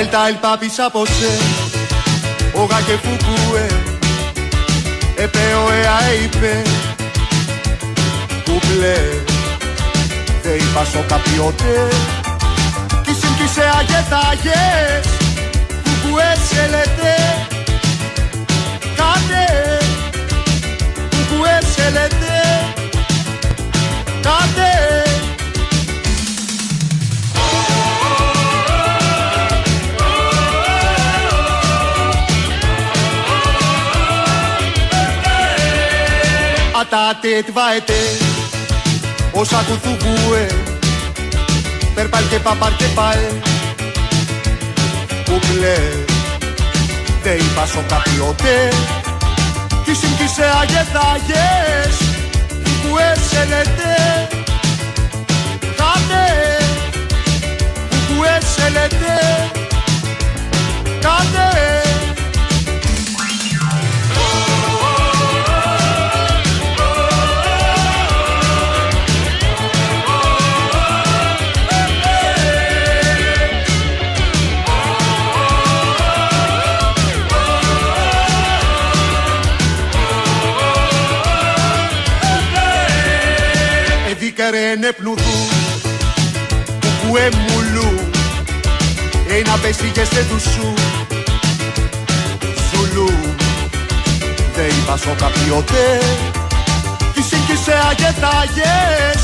Delta el papi Sapose, Oga que Fukue, Epeo Ea Eipe, Couple, Dei paso capiote, Kisim kise agetages, Fukue selete, Kate, Fukue selete, Kate, Atate tvaete Όσα του θουβούε Περπάλ και παπάρ και παλ Κουκλέ Τε είπα σο καπιότε. Τι συμπτήσε αγεθάγες Κουκουέ σελετέ Κάτε Κουκουέ σελετέ Κάτε Εδίκαρε πνουδού Κουκουέ μουλού Ένα πέσει σε του σου Ζουλού Δεν είπα σο καπιότε Τι σύγκυσε αγετάγες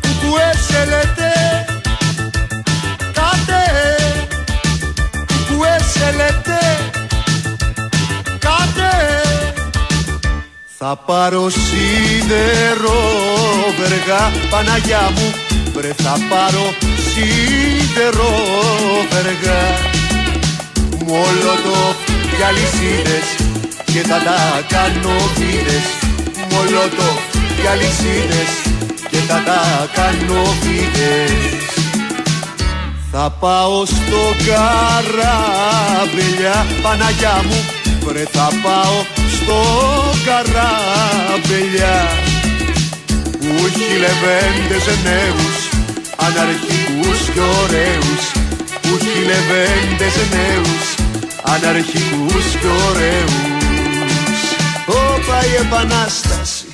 Κουκουέ σε λέτε Κάτε Κουκουέ σε λέτε Κάτε θα πάρω σίδερο βεργά Παναγιά μου. Βρε θα πάρω σίδερο βεργά. Μολότο και αλυσίδες και θα τα κάνω βίδες Μολότο και αλυσίδες και θα τα κάνω βίδες θα πάω στο καράβελια Παναγιά μου. Βρε θα πάω στο καράβελια που έχει λεβέντες νέους αναρχικούς και ωραίους. Που έχει λεβέντες νέους αναρχικούς και ωραίους. Όπα η Επανάσταση.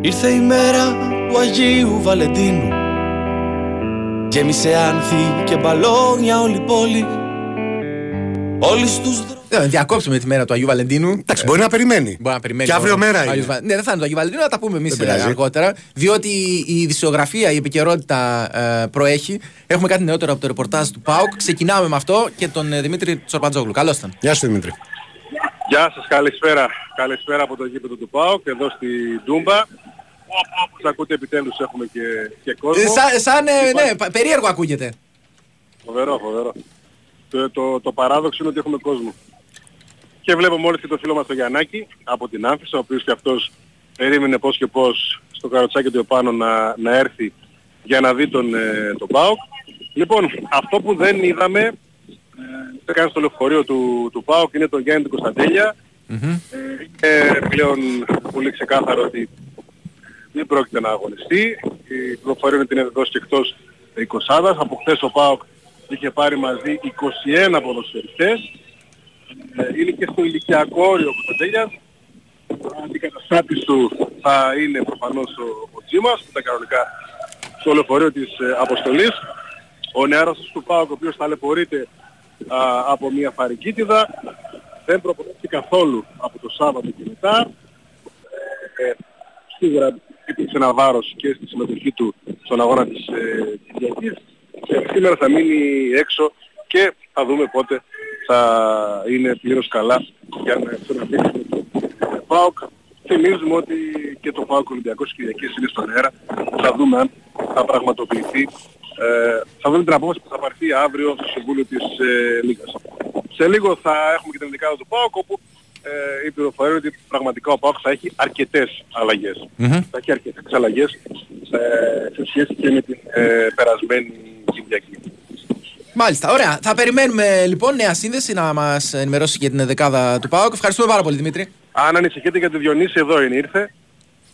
Ήρθε η μέρα του Αγίου Βαλεντίνου Γέμισε άνθη και μπαλόνια όλη η πόλη Όλοι στους δρόμους Ε, Διακόψουμε τη μέρα του Αγίου Βαλεντίνου. Εντάξει, μπορεί να περιμένει. Μπορεί να περιμένει. Και αύριο ο- μέρα ο είναι. Άγιος Βα- Ναι, δεν θα είναι το Αγίου Βαλεντίνου, θα τα πούμε εμείς Δεν πειράζει. αργότερα. Διότι η ειδησιογραφία, η επικαιρότητα ε, προέχει. Έχουμε κάτι νεότερο από το ρεπορτάζ του ΠΑΟΚ. Ξεκινάμε με αυτό και τον ε, Δημήτρη Τσορπαντζόγλου. Καλώς ήταν. Γεια σου Δημήτρη. Γεια σας, καλησπέρα. Καλησπέρα από το γήπεδο του ΠΑΟΚ, εδώ στη Ντούμπα. Όπως ακούτε επιτέλους έχουμε και, και κόσμο. Ε, Σαν, σαν, ε, Υπάρχει- ναι, πα- περίεργο ακούγεται. Φοβερό, φοβερό. Το, το, το παράδοξο είναι ότι έχουμε κόσμο. Και βλέπω μόλις και το φίλο μας τον Γιαννάκη από την Άμφισσα, ο οποίος και αυτός περίμενε πώς και πώς στο καροτσάκι του επάνω να, να έρθει για να δει τον, ε, τον ΠΑΟΚ. Λοιπόν, αυτό που δεν είδαμε ε, καν στο λεωφορείο του, του ΠΑΟΚ είναι τον Γιάννη του Κωνσταντέλια. Ε, πλέον πολύ ξεκάθαρο ότι δεν πρόκειται να αγωνιστεί. Η πληροφορία είναι ότι είναι δώσει και εκτός 20 Από χθες ο ΠΑΟΚ είχε πάρει μαζί 21 ποδοσφαιριστές. Ε, είναι και στο ηλικιακό όριο ο Κωνσταντέλιας. Ο αντικαταστάτης του θα είναι προφανώς ο, ο Τζίμας που ήταν κανονικά στο λεωφορείο της ε, αποστολής. Ο νεάρος του ΠΑΟΚ ο οποίος ταλαιπωρείται α, από μια φαρικίτιδα. Δεν προπονήθηκε καθόλου από το Σάββατο και μετά. Ε, σίγουρα υπήρξε ένα βάρος και στη συμμετοχή του στον αγώνα της ε, Κυριακής. Και σήμερα θα μείνει έξω και θα δούμε πότε θα είναι πλήρως καλά για να ξαναπείξουμε το ε, ΠΑΟΚ. Θυμίζουμε ότι και το ΠΑΟΚ Ολυμπιακός Κυριακής είναι στον αέρα. Θα δούμε αν θα πραγματοποιηθεί. Ε, θα δούμε την απόφαση που θα πάρθει αύριο στο Συμβούλιο της ε, Λίγας. Σε λίγο θα έχουμε και την ενδικάδα του ΠΑΟΚ όπου ε, η πληροφορία είναι ότι πραγματικά ο ΠΑΟΚ θα έχει αρκετές αλλαγές. Θα έχει αρκετές αλλαγές ε, σε σχέση και με την ε, περασμένη Κυριακή. Μάλιστα, ωραία. Θα περιμένουμε λοιπόν νέα σύνδεση να μας ενημερώσει για την δεκάδα του ΠΑΟΚ. Ευχαριστούμε πάρα πολύ, Δημήτρη. Αν ανησυχείτε για τη Διονύση εδώ είναι ήρθε.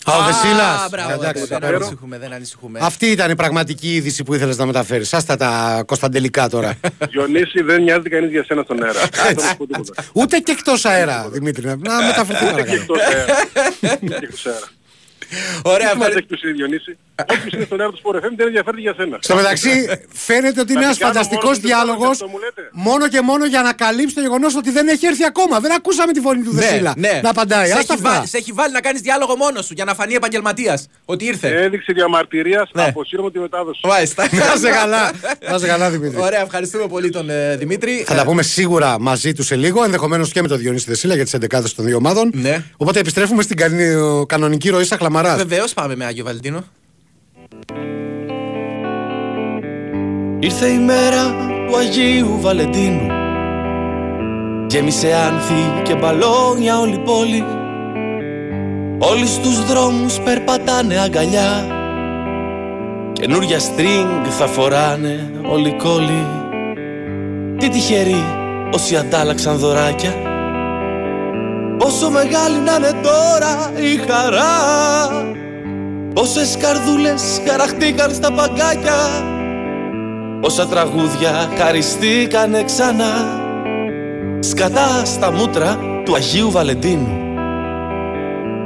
Α, ο Δεσίλας. Α, μπράβο, Εντάξει, δεν ξέρω. ανησυχούμε, δεν ανησυχούμε. Αυτή ήταν η πραγματική είδηση που ήθελες να μεταφέρεις. Άστα τα κωνσταντελικά τώρα. Διονύση δεν νοιάζεται κανείς για σένα στον αέρα. Δεν θα σου πω τίποτα. Ούτε και εκτός αέρα, Δημήτρη. Να να μεταφερθεί Και παρακαλώ. εκτός αέρα. Και εκτός αέρα. Ωραία, Τι μας ευχαρι- έχει πει Διονύση. Όποιος είναι στον αέρα του Sport FM δεν ενδιαφέρεται για σένα. Στο μεταξύ, φαίνεται ότι είναι Να ένα την κάνω φανταστικός μόνος μου, διάλογος αυτό μου λέτε. μόνο και μόνο για να καλύψει το γεγονός ότι δεν έχει έρθει ακόμα. Δεν ακούσαμε τη φωνή του Δεσίλα να απαντάει. Σε Άστα έχει, βάλει, αυτά. σε έχει βάλει να κάνεις διάλογο μόνος σου για να φανεί επαγγελματίας ότι ήρθε. Έδειξη διαμαρτυρίας, Ναι. αποσύρουμε τη μετάδοση. Μάλιστα. Να σε καλά. Να σε καλά, Δημήτρη. Ωραία, ευχαριστούμε πολύ τον ε, Δημήτρη. Θα τα πούμε σίγουρα μαζί τους σε λίγο, ενδεχομένως και με τον Διονύση Δεσίλα για τι 11 των δύο ομάδων. Ναι. Οπότε επιστρέφουμε στην κανη- κανονική ροή στα χλαμαρά. Βεβαίως πάμε με Άγιο Βαλεντίνο. Ήρθε η μέρα του Αγίου Βαλεντίνου. Γέμισε άνθη και μπαλόνια όλη η πόλη. Όλοι στους δρόμους περπατάνε αγκαλιά. Καινούρια στριγκ θα φοράνε όλοι οι κόλλοι. Τι τυχεροί όσοι αντάλλαξαν δωράκια. Πόσο μεγάλη να είναι τώρα η χαρά. Πόσες καρδούλες χαραχτήκαν στα παγκάκια Όσα τραγούδια χαριστήκανε ξανά Σκατά στα μούτρα του Αγίου Βαλεντίνου.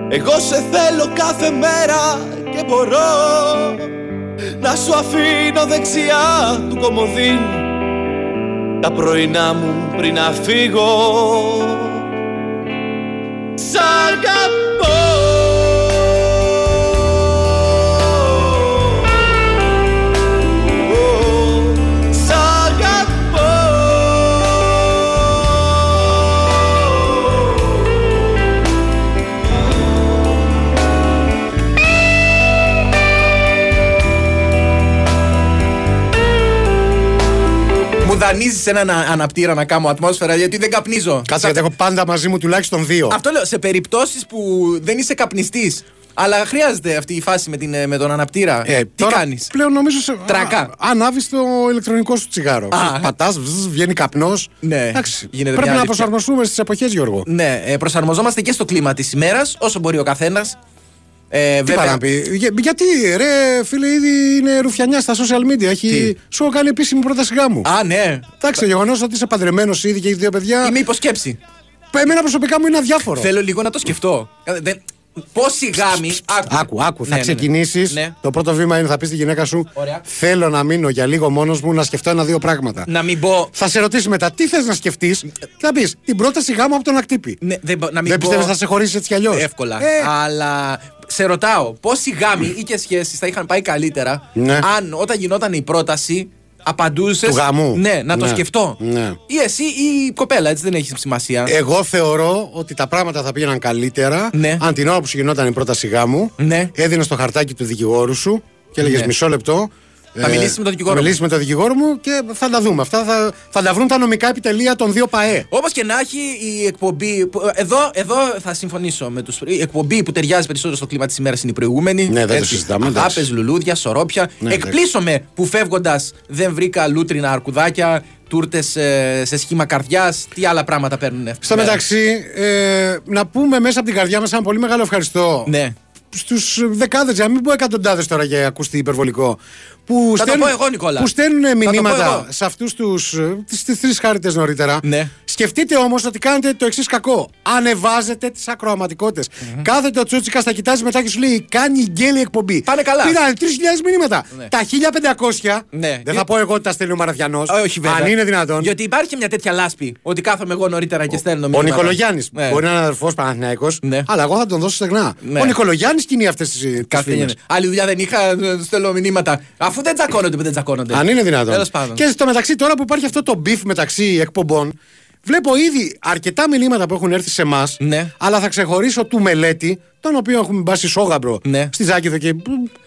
Εγώ σε θέλω κάθε μέρα και μπορώ Να σου αφήνω δεξιά του κομμωδίνου. Τα πρωινά μου πριν να φύγω Σ' αγαπώ δανείζει έναν ανα- αναπτήρα να κάνω ατμόσφαιρα γιατί δεν καπνίζω. Κάτσε γιατί έχω πάντα μαζί μου τουλάχιστον δύο. Αυτό λέω, σε περιπτώσεις που δεν είσαι καπνιστής, αλλά χρειάζεται αυτή η φάση με, την, ε, με τον αναπτήρα. Ε, Τι τώρα κάνεις; Πλέον νομίζω σε. Τρακά. Ανάβει το ηλεκτρονικό σου τσιγάρο. Α. Πατάς, βγαίνει καπνός. Ναι, Εντάξει, γίνεται πρέπει μια να αλήθεια. προσαρμοστούμε στις εποχές, Γιώργο. Ναι, ε, προσαρμοζόμαστε και στο κλίμα της ημέρας όσο μπορεί ο καθένας. Ε, Τι πάει να πει; Για- γιατί, ρε, φίλε, ήδη είναι ρουφιανιά στα social media. Έχει... Τι; Σου έχω κάνει επίσημη πρόταση γάμου. Α, ναι. Εντάξει, το γεγονός ότι είσαι παντρεμένος ήδη και έχεις δύο παιδιά. Είμαι υποσκέψη. Εμένα προσωπικά μου είναι αδιάφορο. Θέλω λίγο να το σκεφτώ. Ε, δεν- Πόσοι γάμοι. Άκου, Άκου, άκου, θα Ναι, ναι, ναι. ξεκινήσεις. Ναι. Το πρώτο βήμα είναι θα πεις στη γυναίκα σου: Ωραία. Θέλω να μείνω για λίγο μόνος μου να σκεφτώ ένα-δύο πράγματα. Να μην πω. Θα σε ρωτήσει μετά τι θες να σκεφτείς; Θα πεις την πρόταση γάμου από τον ακτύπη. Ναι, δεν, μπο- να μην Δεν πω πιστεύεις θα σε χωρίσει έτσι κι αλλιώς; εύκολα. Ε, Αλλά σε ρωτάω, πόσοι γάμοι ή και σχέσεις θα είχαν πάει καλύτερα Ναι. αν όταν γινόταν η πρόταση απαντούσες. Του γάμου. Ναι, να το Ναι. σκεφτώ. Ναι. Ή εσύ ή η κοπέλα, έτσι δεν έχει σημασία. Εγώ θεωρώ ότι τα πράγματα θα πήγαιναν καλύτερα Ναι. αν την ώρα που σου γινόταν η πρόταση γάμου Ναι. έδινες το χαρτάκι του δικηγόρου σου και έλεγες Ναι. μισό λεπτό. Ε, Θα μιλήσεις με τον δικηγόρο Θα μου. μιλήσεις με τον δικηγόρο μου και θα τα δούμε. Αυτά θα, θα τα βρουν τα νομικά επιτελεία των δύο ΠαΕ. Όπως και να έχει η εκπομπή. που- Εδώ, εδώ θα συμφωνήσω με του. Η εκπομπή που ταιριάζει περισσότερο στο κλίμα της ημέρας είναι η προηγούμενη. Ναι, δεν το συζητάμε, εντάξει. Αγάπες, λουλούδια, σωρόπια. Ναι, Εκπλήσωμαι που φεύγοντας δεν βρήκα λούτρινα αρκουδάκια, τούρτες σε σχήμα καρδιάς. Τι άλλα πράγματα παίρνουν αυτή Στο τη μέρα. μεταξύ, ε, να πούμε μέσα από την καρδιά μας ένα πολύ μεγάλο ευχαριστώ Ναι. Στους δεκάδες, για να μην πω εκατοντάδες τώρα για ακουστεί υπερβολικό. Που Θα το πω εγώ, Νικόλα. Που στέλνουν το πω μηνύματα εγώ. σε αυτούς τους. τις τρεις χάρτε νωρίτερα. Ναι. Σκεφτείτε όμως ότι κάνετε το εξής κακό. Ανεβάζετε τις ακροαματικοτητε Κάθεται ο Τσούτσικα, τα κοιτάζει μετά και σου λέει: Κάνει γκέλη εκπομπή. Πάνε καλά. Πήραν 3.000 μηνύματα. Ναι. Τα 1.500. Ναι. Δεν θα πω εγώ ότι τα στέλνει ο Μαραθιανός. Ε, Όχι βέβαια. Αν είναι δυνατόν. Γιατί υπάρχει και μια τέτοια λάσπη. Ότι κάθομαι εγώ νωρίτερα και στέλνω Ο μηνύματα. Νικολογιάννης. Ναι. Μπορεί να είναι αδερφός Παναθηναϊκό, Ναι. αλλά εγώ θα τον δώσω στεγνά. Ναι. Ο Νικολογιάννης κινεί αυτές τι Κάθε φίλες. είναι. Άλλη δουλειά δεν είχα, ε, στέλνω μηνύματα. Αφού δεν τσακώνονται, δεν τσακώνονται. Αν είναι δυνατόν. Τέλος πάντων. Και στο μεταξύ, τώρα που υπάρχει αυτό το beef μεταξύ εκπομπών, βλέπω ήδη αρκετά μηνύματα που έχουν έρθει σε εμάς. Ναι. Αλλά θα ξεχωρίσω του μελέτη, τον οποίο έχουμε μπάσει σόγαμπρο Ναι. στη Ζάκυνθο και.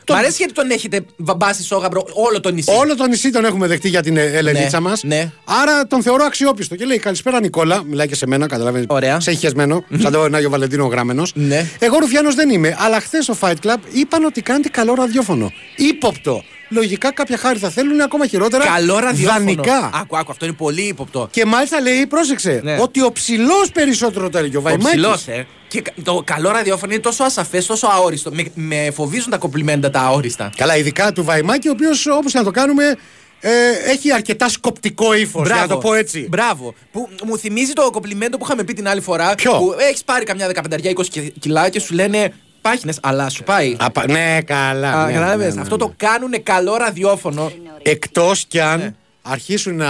Μ' αρέσει γιατί τον έχετε μπάσει σόγαμπρο όλο το νησί. Όλο το νησί τον έχουμε δεχτεί για την ε, Ελενίτσα Ναι, μας. ναι. Άρα τον θεωρώ αξιόπιστο. Και λέει Καλησπέρα Νικόλα, μιλάει και σε μένα, καταλαβαίνεις. Ωραία. Σε έχει χεσμένο, σαν τον Άγιο Βαλεντίνο γραμμένος. Ναι. Εγώ Ρουφιάνος δεν είμαι, αλλά χθες στο Fight Club είπαν ότι κάνετε καλό ραδιόφωνο. Ύποπτο. Λογικά κάποια χάρη θα θέλουν ακόμα χειρότερα. Καλό ραδιόφωνο. Δανεικά. Άκου, άκου, αυτό είναι πολύ ύποπτο. Και μάλιστα λέει, πρόσεξε, Ναι. ότι ο ψηλός περισσότερο το έλεγε ο Ο Βαϊμάκης. ψηλός, ε. Και κα- το καλό ραδιόφωνο είναι τόσο ασαφές, τόσο αόριστο. Με, με φοβίζουν τα κομπλιμέντα τα αόριστα. Καλά, ειδικά του Βαϊμάκη, ο οποίος όπως να το κάνουμε ε, έχει αρκετά σκοπτικό ύφος. Για να το πω έτσι. Μπράβο. Που μου θυμίζει το κομπλιμέντο που είχαμε πει την άλλη φορά. Ποιο; Που έχεις πάρει καμιά 15-20 κιλά και σου λένε πάχινες, αλλά σου πάει. Απα- ναι, καλά. Α, ναι, κατάλαβες. ναι, ναι, ναι. Αυτό το κάνουν καλό ραδιόφωνο. Εκτός κι αν Ναι. αρχίσουν να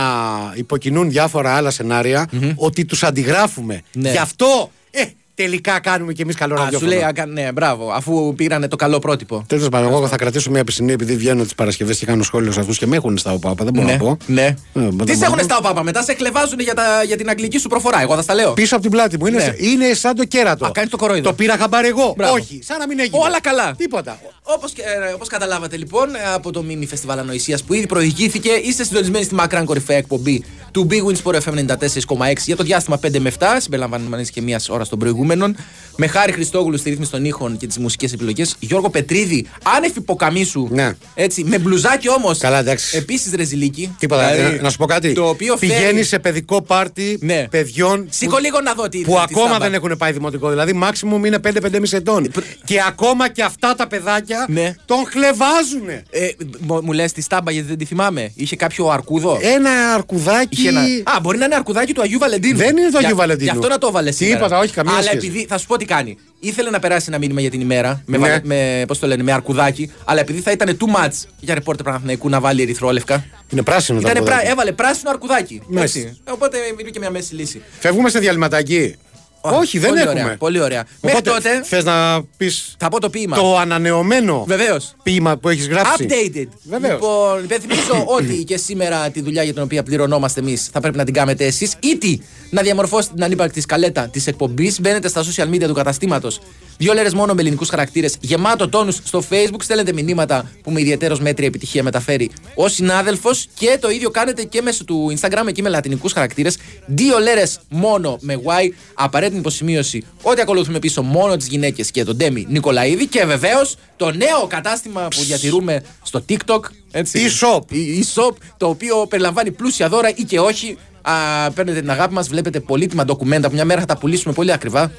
υποκινούν διάφορα άλλα σενάρια, ότι τους αντιγράφουμε. Ναι. Γι' αυτό ε, τελικά κάνουμε κι εμείς καλό Α, σου ραδιόφωνο. λέει, α, ναι, μπράβο, αφού πήρανε το καλό πρότυπο. Τέλος πάντων, εγώ θα κρατήσω μια πισινή επειδή βγαίνω τις Παρασκευές και κάνω σχόλιο σε αυτούς και με έχουν στα ΟΠΑΠΑ. Δεν μπορώ ναι, να πω. ναι. Ε, δεν Τι σε μπορώ. έχουν στα ΟΠΑΠΑ, μετά σε κλεβάζουν για, τα, για την αγγλική σου προφορά. Εγώ θα στα λέω. Πίσω από την πλάτη μου. Είναι, Ναι. είναι σαν το κέρατο. Α, κάνεις το κορόιδο. Το πήρα χαμπάρι εγώ. Μπράβο. Όχι, σαν να μην έγινε. Όλα καλά. Τίποτα. Όπως όπως καταλάβατε λοιπόν ε, από το μίνι φεστιβάλ ανοησίας που ήδη προηγήθηκε, είστε συντονισμένοι στη μακράν κορυφαία εκπομπή του Big Win Sport FM 94,6 για το διάστημα 5 με 7, συμπεριλαμβανομένη και μία ώρα των προηγούμενων. Με χάρη Χριστόγλου στη ρύθμιση των ήχων και τις μουσικές επιλογές. Γιώργο Πετρίδη, άνευ υποκαμίσου. Ναι. Έτσι, με μπλουζάκι όμως. Καλά, εντάξει. Επίσης ρεζιλίκι. Τίποτα. Δηλαδή, ε, να σου πω κάτι. Το οποίο Πηγαίνει φέρει- σε παιδικό πάρτι Ναι. παιδιών Σήκω που, λίγο να δω τι που τι ακόμα στάμπα. δεν έχουν πάει δημοτικό. Δηλαδή, maximum είναι 5-5,5 ετών. Και ακόμα και αυτά τα παιδάκια Ναι. τον χλεβάζουν. Ε, μου μου λες τη στάμπα γιατί δεν τη θυμάμαι. Είχε κάποιο αρκούδο; Ένα αρκουδάκι. Είχε ένα... Α, μπορεί να είναι αρκουδάκι του Αγίου Βαλεντίνου. Δεν είναι του Αγίου Για- Βαλεντίνου. Γι' αυτό να το έβαλες σήμερα. Τίποτα, όχι, καμία Αλλά σχέση. Επειδή θα σου πω τι κάνει. Ήθελε να περάσει ένα μήνυμα για την ημέρα. Με, Ναι. βαλε- με, πώς το λένε, με αρκουδάκι. Αλλά επειδή θα ήταν too much για ρεπόρτερ Παναθηναϊκού να βάλει ερυθρόλευκα. Είναι πράσινο το Ήτανε πρά... αρκουδάκι. Έβαλε πράσινο αρκουδάκι. Μάλιστα. Έτσι. Οπότε είναι και μια μέση λύση. Φεύγουμε σε διαλυματάκι. Όχι, δεν πολύ έχουμε. Ωραία, πολύ ωραία. Μέχρι Οπότε, τότε θες να πεις θα πω το ποίημα. το ανανεωμένο Βεβαίως. ποίημα που έχεις γράψει; Updated. Βεβαίως. Λοιπόν, υπενθυμίζω ότι και σήμερα τη δουλειά για την οποία πληρωνόμαστε εμείς θα πρέπει να την κάνετε εσείς. Ήτι να διαμορφώσετε την ανύπαρκτη σκαλέτα της εκπομπής. Μπαίνετε στα social media του καταστήματος. Δύο λέρες μόνο με ελληνικούς χαρακτήρες. Γεμάτο τόνους στο Facebook. Στέλνετε μηνύματα που με ιδιαίτερος μέτρια επιτυχία μεταφέρει ο συνάδελφος. Και το ίδιο κάνετε και μέσω του Instagram εκεί με λατινικούς χαρακτήρες. Δύο λέρες μόνο με Y. Απαραίτητη υποσημείωση ότι ακολουθούμε πίσω μόνο τις γυναίκες και τον Ντέμι Νικολαίδη. Και βεβαίως το νέο κατάστημα που διατηρούμε στο TikTok. Έτσι. E-shop. Η e-shop, το οποίο περιλαμβάνει πλούσια δώρα ή και όχι. Α, παίρνετε την αγάπη μας, βλέπετε πολύτιμα ντοκουμέντα που μια μέρα θα τα πουλήσουμε πολύ ακριβά.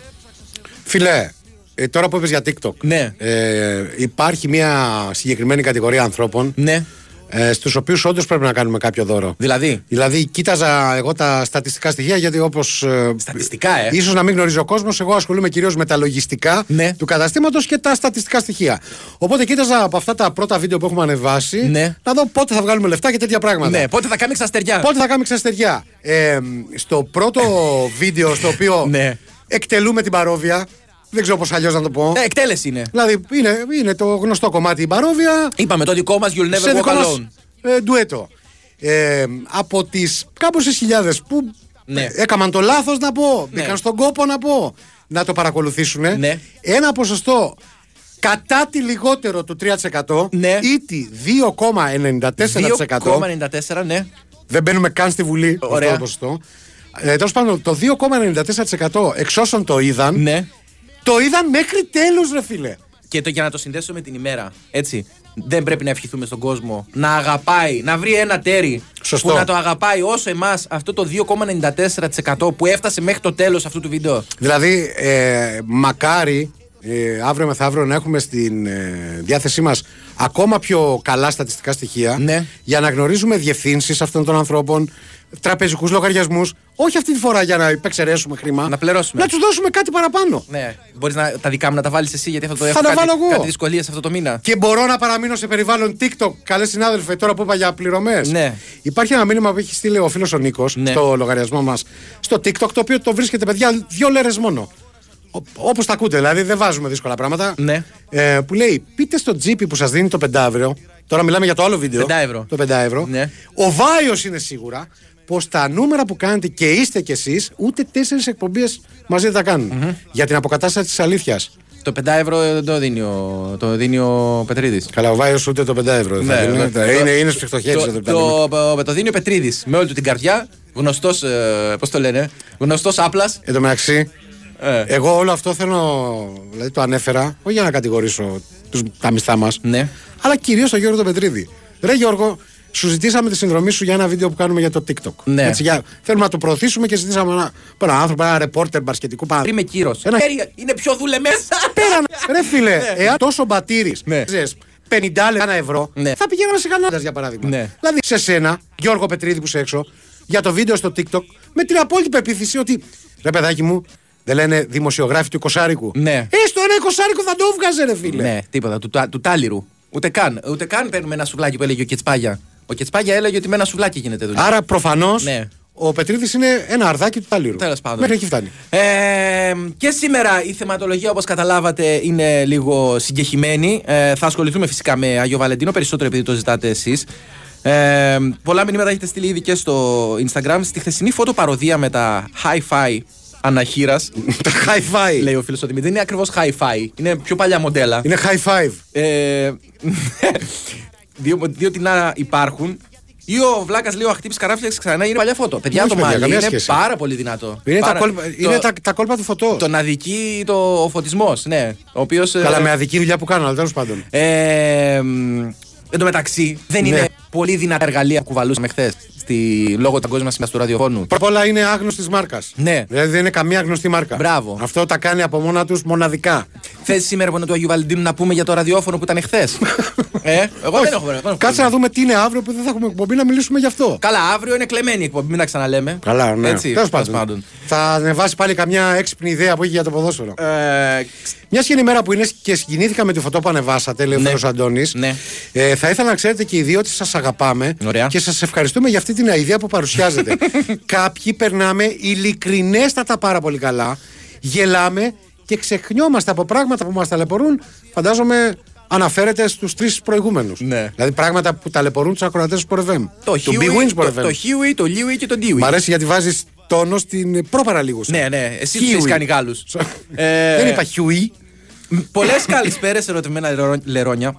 Φιλέ, ε, τώρα που είπες για TikTok. Ναι. Ε, υπάρχει μια συγκεκριμένη κατηγορία ανθρώπων Ναι. ε, στους οποίους όντως πρέπει να κάνουμε κάποιο δώρο. Δηλαδή; Δηλαδή, κοίταζα εγώ τα στατιστικά στοιχεία γιατί όπως. Στατιστικά, ε. ίσως να μην γνωρίζει ο κόσμος, εγώ ασχολούμαι κυρίως με τα λογιστικά Ναι. του καταστήματος και τα στατιστικά στοιχεία. Οπότε κοίταζα από αυτά τα πρώτα βίντεο που έχουμε ανεβάσει Ναι. να δω πότε θα βγάλουμε λεφτά και τέτοια πράγματα. Ναι, πότε θα κάνει ξαστεριά. Πότε θα κάνουμε ξαστεριά. Ε, στο πρώτο βίντεο στο οποίο Ναι. εκτελούμε την παρόβια. Δεν ξέρω πώς αλλιώς να το πω. Ναι, εκτέλεση είναι. Δηλαδή είναι, είναι το γνωστό κομμάτι η παρόβια Είπαμε το δικό μας You'll σε Never δικό Walk μας Alone. ε, ντουέτο. Ε, από τις κάμποσε χιλιάδες που Ναι. έκαναν το λάθος να πω, Ναι. μπήκαν στον κόπο να πω, να το παρακολουθήσουν. Ναι. Ένα ποσοστό κατά τη λιγότερο του 3% Ναι. ή τη 2,94%. 2,94, ναι. Δεν μπαίνουμε καν στη Βουλή με αυτό Ωραία. το ποσοστό. Ε, Τέλος πάντων, το 2,94% εξ όσων το είδαν, Ναι. Το είδαν μέχρι τέλους ρε φίλε. Και το, για να το συνδέσω με την ημέρα, έτσι. Δεν πρέπει να ευχηθούμε στον κόσμο να αγαπάει, να βρει ένα τέρι Σωστό. που να το αγαπάει όσο εμάς αυτό το 2,94% που έφτασε μέχρι το τέλος αυτού του βίντεο. Δηλαδή, ε, μακάρι ε, αύριο μεθαύριο να έχουμε στην ε, διάθεσή μας ακόμα πιο καλά στατιστικά στοιχεία Ναι. για να γνωρίζουμε διευθύνσεις αυτών των ανθρώπων, τραπεζικούς λογαριασμούς όχι αυτή τη φορά για να υπεξαιρέσουμε χρήμα. Να πληρώσουμε. Να τους δώσουμε κάτι παραπάνω. Ναι, μπορείς τα δικά μου να τα βάλεις εσύ γιατί αυτό το Θα έχω τα κάτι, βάλω εγώ. κάτι δυσκολίες αυτό το μήνα. Και μπορώ να παραμείνω σε περιβάλλον TikTok. Καλέ συνάδελφε, τώρα που είπα για πληρωμές. Ναι. Υπάρχει ένα μήνυμα που έχει στείλει ο φίλος ο Νίκος Ναι. στο λογαριασμό μας στο TikTok, το οποίο το βρίσκεται, παιδιά, δύο λέρες μόνο. Όπως τα ακούτε, δηλαδή δεν βάζουμε δύσκολα πράγματα. Ναι. Ε, που λέει, πείτε στο τζίπι που σας δίνει το 5 ευρώ. Τώρα μιλάμε για το άλλο βίντεο. 5 ευρώ. Το 5 ευρώ. Ναι. Ο Βάιος είναι σίγουρα πως τα νούμερα που κάνετε και είστε κι εσείς, ούτε τέσσερις εκπομπές μαζί δεν τα κάνουν. Για την αποκατάσταση της αλήθειας. Το 5 ευρώ δεν το δίνει ο, το δίνει ο Πετρίδης. Καλά, ο Βάιος ούτε το 5 ευρώ. δεν θα δίνει. Ναι, το- είναι, είναι σφιχτό χέρι. Το, εδώ που τα λέμε. το, το, το δίνει ο Πετρίδης με όλη του την καρδιά. Γνωστός, ε, πώς το λένε, γνωστός άπλας. Εν τω μεταξύ, Ε. εγώ όλο αυτό θέλω. Δηλαδή το ανέφερα, όχι για να κατηγορήσω τους, τα μισθά μας, Ναι. αλλά κυρίως τον Γιώργο τον Πετρίδη. Ρε Γιώργο, σου ζητήσαμε τη συνδρομή σου για ένα βίντεο που κάνουμε για το TikTok. Ναι. Έτσι, για, θέλουμε να το προωθήσουμε και ζητήσαμε ένα, ένα άνθρωπο, ένα ρεπόρτερ μπασκετικού πάνω. Πριν με κύρος. Ένα- Είναι πιο δουλε μέσα. Πέραν, ρε φίλε, εάν τόσο μπατήρι Ναι. 50 λεπτά, ένα ευρώ, Ναι. θα πηγαίναμε σε κανένα για παράδειγμα. Ναι. Δηλαδή σε σένα, Γιώργο Πετρίδη που είσαι έξω, για το βίντεο στο TikTok, με την απόλυτη πεποίθηση ότι ρε παιδάκι μου, δεν λένε δημοσιογράφοι του εικοσάρικου. Ναι. Έστω ένα εικοσάρικο θα το έβγαζε, ρε φίλε. Ναι, τίποτα. Του, του, του τάλιρου. Ούτε καν. Ούτε καν παίρνουμε ένα σουβλάκι που έλεγε ο Κετσπάγια. Ο Κετσπάγια έλεγε ότι με ένα σουβλάκι γίνεται δουλειά. Άρα προφανώς Ναι. ο Πετρίδης είναι ένα αρδάκι του ταλήρου. Τέλος πάντων. Μέχρι εκεί φτάνει. Ε, και σήμερα η θεματολογία, όπως καταλάβατε, είναι λίγο συγκεχημένη. Ε, θα ασχοληθούμε φυσικά με Αγιο Βαλεντίνο, περισσότερο επειδή το ζητάτε εσείς. Ε, πολλά μηνύματα έχετε στείλει ήδη και στο Instagram. Στη χθεσινή φώτο παροδία με τα hi-fi αναχείρας. Τα high five. λέει ο φίλος ο Δημήτρη. Δεν είναι ακριβώς hi-fi. Είναι πιο παλιά μοντέλα. Είναι high five. Ε, δύο, δύο τεινά υπάρχουν. Ή ο Βλάκας λέει ο Αχτύπης Καράφλια ξανά είναι παλιά φώτο. Παιδιά, Όχι, το παιδιά, μαλλί καμία είναι σχέση. πάρα πολύ δυνατό. Είναι, Πάρα- τα, κόλπα, το- είναι τα, τα κόλπα του φωτό. τον αδικεί το, ο φωτισμός, ναι. Ο οποίος. Καλά, με αδική δουλειά που κάνω, αλλά τέλος πάντων. Ε, μ, εν τω μεταξύ, δεν Ναι. είναι πολύ δυνατά εργαλεία που κουβαλούσαμε χθες λόγω παγκόσμιας σημασία του ραδιοφώνου. Πρώτα απ' όλα είναι άγνωστη μάρκας. Ναι. Δηλαδή δεν είναι καμία γνωστή μάρκα. Μπράβο. Αυτό τα κάνει από μόνα τους μοναδικά. Θες σήμερα που είναι του Αγίου Βαλεντίνου να πούμε για το ραδιόφωνο που ήταν χθες; ε, εγώ δεν έχω δεν έχω Κάτσε πρόβλημα. να δούμε τι είναι αύριο που δεν θα έχουμε εκπομπή να μιλήσουμε γι' αυτό. Καλά, αύριο είναι κλεμμένη η εκπομπή, μην τα ξαναλέμε. Καλά, ναι. Έτσι, Τέλος τέλος πάντων. Θα ανεβάσει πάλι καμιά έξυπνη ιδέα που έχει για το ποδόσφαιρο. Ε, Μια και είναι η μέρα που είναι και συγκινήθηκα με τη φωτό που ανεβάσατε, λέει ο Ναι. φίλος Αντώνης. Ναι. Ε, θα ήθελα να ξέρετε και οι δύο ότι σας αγαπάμε Ωραία. και σας ευχαριστούμε για αυτή την ιδέα που παρουσιάζετε. Κάποιοι περνάμε ειλικρινέστατα πάρα πολύ καλά, γελάμε και ξεχνιόμαστε από πράγματα που μας ταλαιπωρούν. Φαντάζομαι αναφέρεται στους τρεις προηγούμενους. Ναι. Δηλαδή πράγματα που ταλαιπωρούν τους ακροατές του Sport FM. το του Big Huey, Win Sport το, FM. το Huey, το Liwi και το Dewey. Μ' αρέσει γιατί βάζεις τόνο στην προπαραλίγωση. Ναι, ναι, εσύ τους Huey. έχεις κάνει Γάλλους. Ε, Δεν είπα Χιουί. Πολλές καλησπέρε ερωτημένα λερό- λερόνια.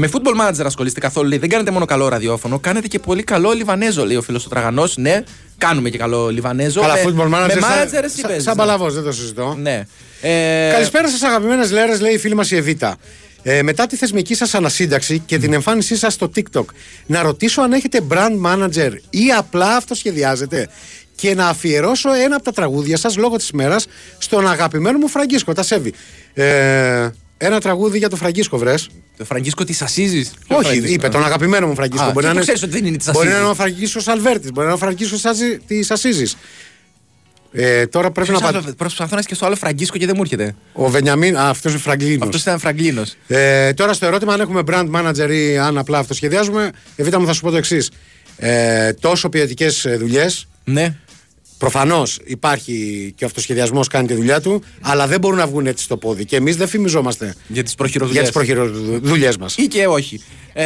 Με football manager ασχολείστε καθόλου. Λέει. Δεν κάνετε μόνο καλό ραδιόφωνο, κάνετε και πολύ καλό Λιβανέζο, λέει ο φίλος ο Τραγανός. Ναι, κάνουμε και καλό Λιβανέζο. Καλά, με, football manager. Με σαν- manager εσύ σαν- παίζεις, Σαν ναι. παλαβός, δεν το συζητώ. Ναι. Ε, Καλησπέρα σας, αγαπημένες λέρες, λέει η φίλη μας η Εβίτα. Ε, μετά τη θεσμική σας ανασύνταξη και την εμφάνισή σας στο TikTok, να ρωτήσω αν έχετε brand manager ή απλά αυτοσχεδιάζετε και να αφιερώσω ένα από τα τραγούδια σας λόγω της ημέρα στον αγαπημένο μου Φραγκίσκο, τα Σέβη. Ε, ένα τραγούδι για τον Φραγκίσκο, βρες. Το Φραγκίσκο της Ασίζης. Όχι, είπε τον αγαπημένο μου Φραγκίσκο. Α, μπορεί και να το είναι, ξέρεις ότι δεν είναι της μπορεί να Ασίζης. είναι ο Φραγκίσκος Αλβέρτης, μπορεί να είναι ο Φραγκίσκος της Ασίζης. Ε, τώρα πρέπει να πάτε. Προσπαθώ να σκεφτώ άλλο Φραγκίσκο και δεν μου έρχεται. Ο Βενιαμίν, α, αυτός είναι Φραγκλίνος. Αυτός ήταν Φραγκλίνος. Ε, τώρα στο ερώτημα αν έχουμε brand manager ή αν απλά αυτοσχεδιάζουμε, Εβίτα μου θα σου πω το εξής. Ε, τόσο ποιοτικές δουλειές. Ναι. Προφανώς υπάρχει και ο αυτοσχεδιασμός κάνει τη δουλειά του, αλλά δεν μπορούν να βγουν έτσι στο πόδι. Και εμείς δεν φημιζόμαστε Για τις για προχειροδουλειέ. τις προχειροδουλειές μας. Ή και όχι. Ε,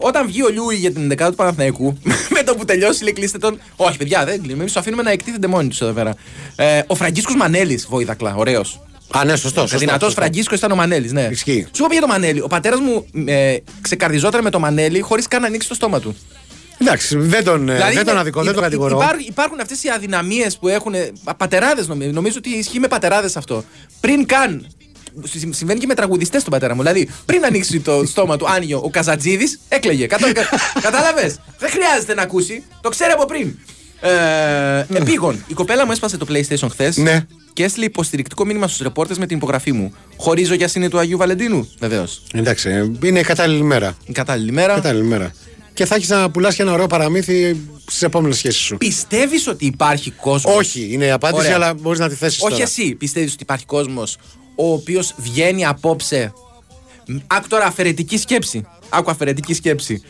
όταν βγει ο Λιούι για την 11η του Παναθηναϊκού, με το που τελειώσει, λέει κλείστε τον. Όχι, παιδιά, δεν κλείνουμε. Εμείς τους αφήνουμε να εκτίθενται μόνοι τους εδώ πέρα. Ε, ο Φραγκίσκος Μανέλης, βοήθακλα, ωραίος. Α, ναι, σωστό. Ο σωστό, δυνατός σωστό. Φραγκίσκος ήταν ο Μανέλης, ναι. Ισχύει. Σου είπα για το Μανέλη. Ο πατέρας μου ε, ξεκαρδιζόταν με το Μανέλη χωρίς καν να ανοίξει το στόμα του. Εντάξει, δεν τον, ε, δεν τον είναι- αδικό, δεν τον υπά- κατηγορώ. Υπάρχουν, υπάρχουν αυτές οι αδυναμίες που έχουν. Πατεράδες νομίζω. Νομίζω ότι ισχύει με πατεράδες αυτό. Πριν καν. συ- Συμβαίνει και με τραγουδιστές τον πατέρα μου. Δηλαδή, πριν ανοίξει το στόμα του, άνοιγε ο Καζατζίδης, έκλαιγε. Κατα... Κατάλαβες; Δεν χρειάζεται να ακούσει. Το ξέρει από πριν. Ε, επίγον. Η κοπέλα μου έσπασε το PlayStation χθες Ναι. και έστειλε υποστηρικτικό μήνυμα στους ρεπόρτες με την υπογραφή μου. Χωρίζω για σύνη του Αγίου Βαλεντίνου. Βεβαίως. Εντάξει, ε, είναι η κατάλληλη μέρα. Η κατάλληλη μέρα. Κατάλληλη μέρα. Και θα έχεις να πουλάς και ένα ωραίο παραμύθι στις επόμενες σχέσεις σου. Πιστεύεις ότι υπάρχει κόσμο. Όχι, είναι η απάντηση, Ωραία. αλλά μπορείς να τη θέσεις. Όχι εσύ. Πιστεύεις ότι υπάρχει κόσμος ο οποίος βγαίνει απόψε. Μ, Άκου τώρα αφαιρετική σκέψη. Άκου αφαιρετική σκέψη.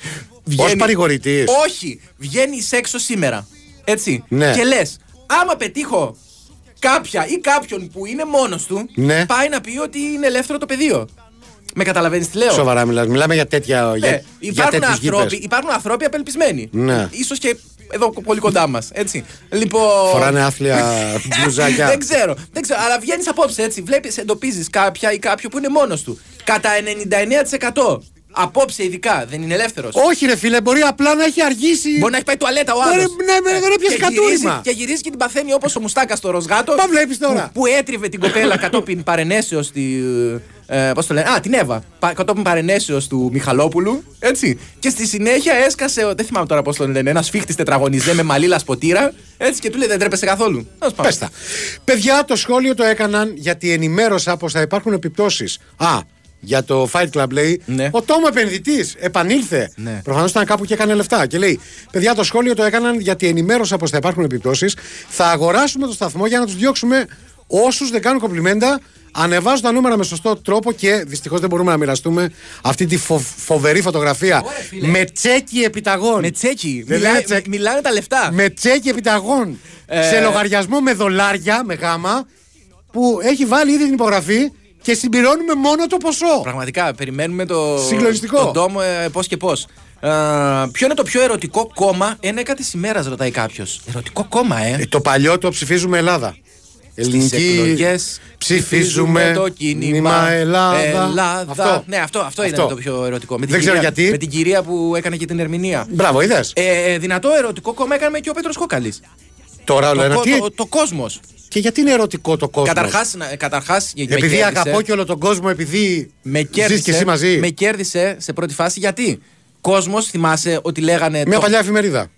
Βγαίνει- παρηγορητής. Όχι. Βγαίνει έξω σήμερα. Έτσι. Ναι. Και λες, άμα πετύχω κάποια ή κάποιον που είναι μόνος του, Ναι. πάει να πει ότι είναι ελεύθερο το πεδίο. Με καταλαβαίνεις τι λέω; Σοβαρά μιλάς. Μιλάμε για τέτοια. Ε, για, για υπάρχουν, τέτοιους ανθρώποι, γήπες. υπάρχουν ανθρώποι απελπισμένοι. Ναι. Ίσως και εδώ πολύ κοντά μας. Έτσι. Λοιπόν. Φοράνε άθλια μπλουζάκια. δεν ξέρω. Δεν ξέρω. Αλλά βγαίνεις απόψε έτσι. Βλέπεις, εντοπίζεις κάποια ή κάποιο που είναι μόνος του. Κατά 99% Απόψε ειδικά, δεν είναι ελεύθερος. Όχι, ρε φίλε, μπορεί απλά να έχει αργήσει. Μπορεί να έχει πάει τουαλέτα ο Μπορεί- άλλος. ναι, ναι, δεν έπιασε κατούριμα. Και γυρίζει και την παθαίνει όπως ο Μουστάκας στο Ροσγάτο. Μα βλέπεις τώρα. Που, που έτριβε την κοπέλα κατόπιν παρενέσεως τη. Ε, Πώς το λένε, Α, την Εύα. Πα, κατόπιν παρενέσεως του Μιχαλόπουλου. Έτσι. Και στη συνέχεια έσκασε. ο- Δεν θυμάμαι τώρα πώς το λένε. Ένας φίχτης τετραγωνιζέ με μαλίλα σποτήρα. Έτσι και του λέει Δεν τρέπεσαι καθόλου. Τέλος πάντων. Πες τα. Παιδιά, το σχόλιο το έκαναν γιατί ενημέρωσα πως θα υπάρχουν επιπτώσεις. Α, για το Fight Club λέει. Ναι. Ο τόμο επενδυτής επανήλθε. Ναι. Προφανώς ήταν κάπου και έκανε λεφτά. Και λέει: Παιδιά, το σχόλιο το έκαναν γιατί ενημέρωσα πως θα υπάρχουν επιπτώσεις. Θα αγοράσουμε το σταθμό για να τους διώξουμε όσους δεν κάνουν κομπλιμέντα. Ανεβάζουν τα νούμερα με σωστό τρόπο και δυστυχώς δεν μπορούμε να μοιραστούμε αυτή τη φο- φοβερή φωτογραφία. Ωραία, φίλε. με τσέκι επιταγών. Με τσέκι. Δεν Μιλάει- λένε τσέκ. Μιλάνε τα λεφτά. Με τσέκι επιταγών. Ε. Σε λογαριασμό με δολάρια, με γάμα, που έχει βάλει ήδη την υπογραφή και συμπληρώνουμε μόνο το ποσό. Πραγματικά, περιμένουμε το. Συγκλονιστικό. Τον τόμο ε, πώς και πώς. ποιο είναι το πιο ερωτικό κόμμα, ένα κάτι ημέρας, ρωτάει κάποιος. Ερωτικό κόμμα, ε. Ε, το παλιό το ψηφίζουμε Ελλάδα. Στις εκλογές ψηφίζουμε το κίνημα Ελλάδα. Ελλάδα. Αυτό. Ναι, αυτό, αυτό, είναι Αυτό. το πιο ερωτικό. Με την Δεν ξέρω κυρία- γιατί. Με την κυρία που έκανε και την ερμηνεία. Μπράβο, είδες. Ε, ε, δυνατό ερωτικό κόμμα έκανε και ο Πέτρος Κόκκαλης. Τώρα Το, όλο ένα. κο- Τι... το, το κόσμος. Και γιατί είναι ερωτικό το κόσμος; Καταρχάς, καταρχάς, με Επειδή κέρδισε- αγαπώ και όλο τον κόσμο, επειδή με ζεις κέρδισε, και εσύ μαζί. με κέρδισε σε πρώτη φάση γιατί; Κόσμος, θυμάσαι ότι λέγανε. Μια το- παλιά εφημερίδα.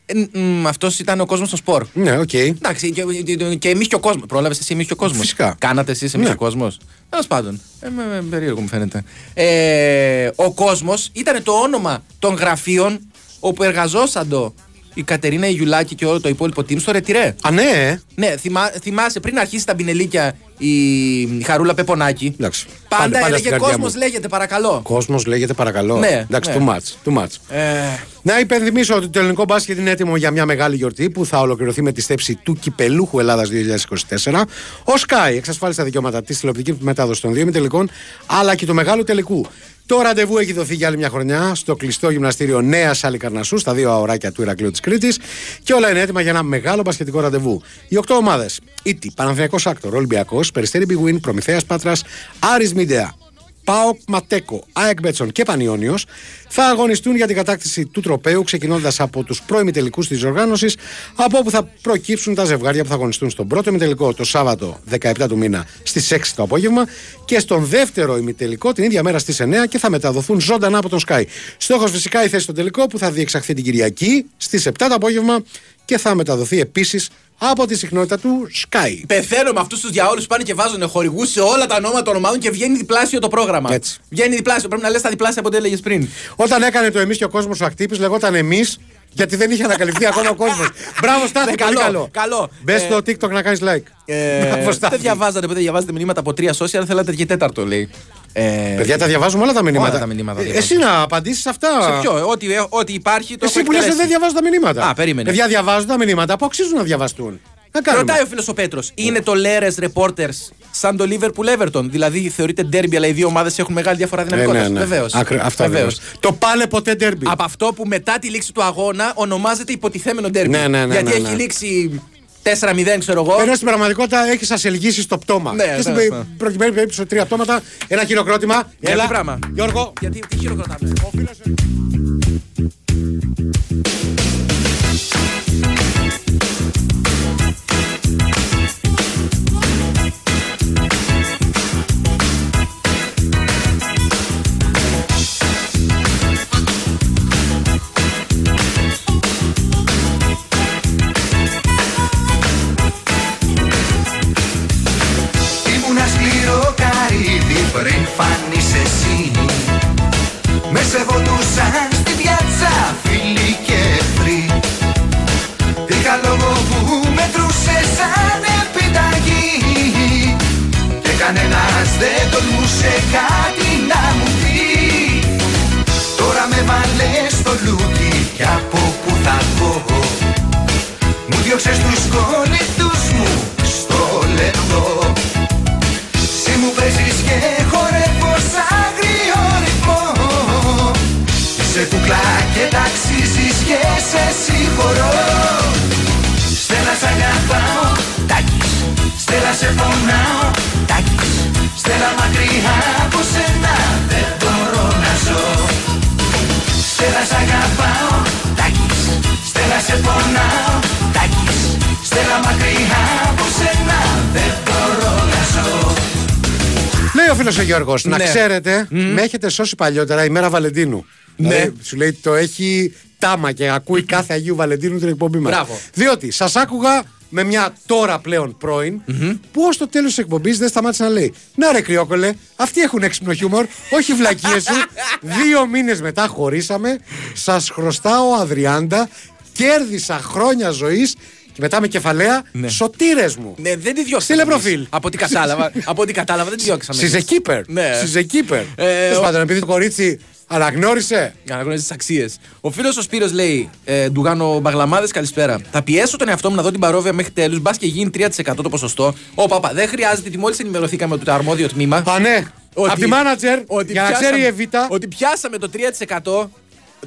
Αυτός ήταν ο κόσμος στο σπορ. Ναι, οκ. Εντάξει, και, και, και εμείς και ο κόσμος. Πρόλαβες εσύ εμείς και ο κόσμος. Φυσικά. Κάνατε εσείς εμείς Ναι. και ο κόσμος. Τέλος πάντων. Ε, με, με, περίεργο μου φαίνεται. Ε, ο κόσμος ήταν το όνομα των γραφείων όπου εργαζόσαν το η Κατερίνα Ιουλάκη και όλο το υπόλοιπο team στο Ρετυρέ. Α, ναι, ε. Ναι, θυμά, θυμάσαι πριν αρχίσει τα μπινελίκια η, η Χαρούλα Πεπονάκη. Εντάξει. Πάντα, Πάντα- πάντα έλεγε στην καρδιά κόσμος μου. λέγεται παρακαλώ. Κόσμος λέγεται παρακαλώ. Ναι, Εντάξει, ναι. too much. Too much. Ε, Να υπενθυμίσω ότι το ελληνικό μπάσκετ είναι έτοιμο για μια μεγάλη γιορτή που θα ολοκληρωθεί με τη στέψη του κυπελούχου Ελλάδας 2024. Ο Sky εξασφάλισε τα δικαιώματα της τηλεοπτικής μετάδοσης των δύο ημιτελικών αλλά και του μεγάλου τελικού. Το ραντεβού έχει δοθεί για άλλη μια χρονιά στο κλειστό γυμναστήριο Νέας Αλικαρνασσού, στα δύο Αοράκια του Ηρακλείου της Κρήτης και όλα είναι έτοιμα για ένα μεγάλο μπασκετικό ραντεβού. Οι οκτώ ομάδες, ήτοι, Παναθηναϊκός Aktor, Ολυμπιακός, Περιστέρη bwin, Προμηθέας Πάτρας, Άρης Midea, ΠΑΟΚ mateco, ΑΕΚ Betsson και Πανιόνιος θα αγωνιστούν για την κατάκτηση του τροπαίου ξεκινώντας από τους προημιτελικούς της διοργάνωσης, από όπου θα προκύψουν τα ζευγάρια που θα αγωνιστούν στον πρώτο ημιτελικό το Σάββατο 17 του μήνα στις 6 το απόγευμα και στον δεύτερο ημιτελικό την ίδια μέρα στις 9 και θα μεταδοθούν ζωντανά από τον Sky. Στόχος φυσικά η θέση στον τελικό που θα διεξαχθεί την Κυριακή στις 7 το απόγευμα και θα μεταδοθεί επίσης από τη συχνότητα του Sky. Πεθαίνω με αυτούς τους διαόλους που πάνε και βάζουν χορηγούς σε όλα τα ονόματα των ομάδων και βγαίνει διπλάσιο το πρόγραμμα. Έτσι. Βγαίνει διπλάσιο. Πρέπει να λες τα διπλάσια από ό,τι έλεγες πριν. Όταν έκανε το εμείς και ο κόσμος ο Ακτύπης, λεγόταν εμείς γιατί δεν είχε ανακαλυφθεί ακόμα ο κόσμος. Μπράβο, Στάθη, Ναι, πολύ καλό, καλό. καλό. Μπες Ε, στο TikTok να κάνεις like. Ε, Μπράβο, Στάθη. δεν διαβάζατε, δεν διαβάζετε μηνύματα από τρία social, θέλατε και τέταρτο λέει. Ε, Παιδιά, τα διαβάζουμε όλα τα μηνύματα. Όλα τα μηνύματα Ε, διαβάζω. Εσύ να απαντήσεις αυτά. σε ποιο, ό,τι, ε, ό,τι υπάρχει το Εσύ έχω που λες εκτελέσει. δεν διαβάζω τα μηνύματα. Α, περίμενε. Παιδιά, διαβάζω τα μηνύματα που αξίζουν να διαβαστούν. Να κάνουμε. Ρωτάει ο φίλος ο Πέτρος, είναι το Lérez Reporters σαν το Liverpool Everton; Δηλαδή θεωρείται derby, αλλά οι δύο ομάδες έχουν μεγάλη διαφορά Ε, δυναμικότητας. ναι, ναι. Βεβαίως. Άκρη- Αυτό βεβαίως. Το πάλε ποτέ ντέρμπι. Από αυτό που μετά τη λήξη του αγώνα ονομάζεται υποτιθέμενο derby. Ναι, ναι, ναι, Γιατί ναι, έχει ναι. λήξει 4-0, ξέρω εγώ. Ενώ στην πραγματικότητα έχεις ασελγήσει στο πτώμα. Ναι, και στην ναι, πε- ναι. προκειμένη περίπτωση τρία πτώματα, ένα χειροκρότημα. Για Έλα, τι πράγμα. Γιώργο. Γιατί τι χειροκροτάμε. Ήμουνα τολμούσε κάτι να μου πεις. Τώρα με βάλες στο λούκι και μακριά από σένα δεν μπορώ να ζω Στέλλα σ' αγαπάω, τάκης Στέλλα σε πονάω, τάκης Στέλλα μακριά από σένα δεν μπορώ να ζω Λέει ο φίλος ο Γιώργος, ναι. να ξέρετε, mm. με έχετε σώσει παλιότερα η μέρα Βαλεντίνου. Ναι. Δηλαδή, σου λέει το έχει τάμα και ακούει κάθε Αγίου Βαλεντίνου την εκπομπή μας. Διότι σας άκουγα με μια τώρα πλέον πρώην, που ως το τέλος της εκπομπής δεν σταμάτησε να λέει Να ρε κρυόκολε, αυτοί έχουν έξυπνο χιούμορ, όχι βλακίες σου. Δύο μήνες μετά χωρίσαμε, σας χρωστάω αδριάντα, κέρδισα χρόνια ζωής και μετά με κεφαλαία Ναι. σωτήρες μου. Ναι, δεν τη διώξαμε. Στείλε εμείς. προφίλ. Από ό,τι κατάλαβα, από ό,τι κατάλαβα δεν τη διώξαμε. She's a keeper. Ναι. She's a keeper. Ε, Τέλος ο- πάντων, επειδή το κορίτσι αναγνώρισε. Για να γνωρίζει τις αξίες. Ο φίλος ο Σπύρος λέει: ε, Ντουγάνο Μπαγλαμάδες, καλησπέρα. Θα πιέσω τον εαυτό μου να δω την παρόβια μέχρι τέλους, μπας και γίνει 3% το ποσοστό. Ω, παπα, δεν χρειάζεται, μόλις ενημερωθήκαμε από το αρμόδιο τμήμα. Α, ναι. ότι- Από τη μάνατζερ, ότι για να πιάσαμε- ξέρει η Εβίτα. Ότι πιάσαμε το 3%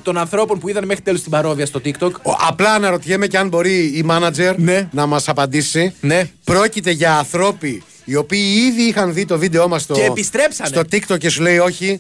των ανθρώπων που είδαν μέχρι τέλους την παρωδία στο TikTok. Ο- Απλά αναρωτιέμαι και αν μπορεί η μάνατζερ Ναι. να μας απαντήσει. Ναι. Πρόκειται για ανθρώποι οι οποίοι ήδη είχαν δει το βίντεό μας στο, Και επιστρέψανε. στο TikTok και σου λέει όχι.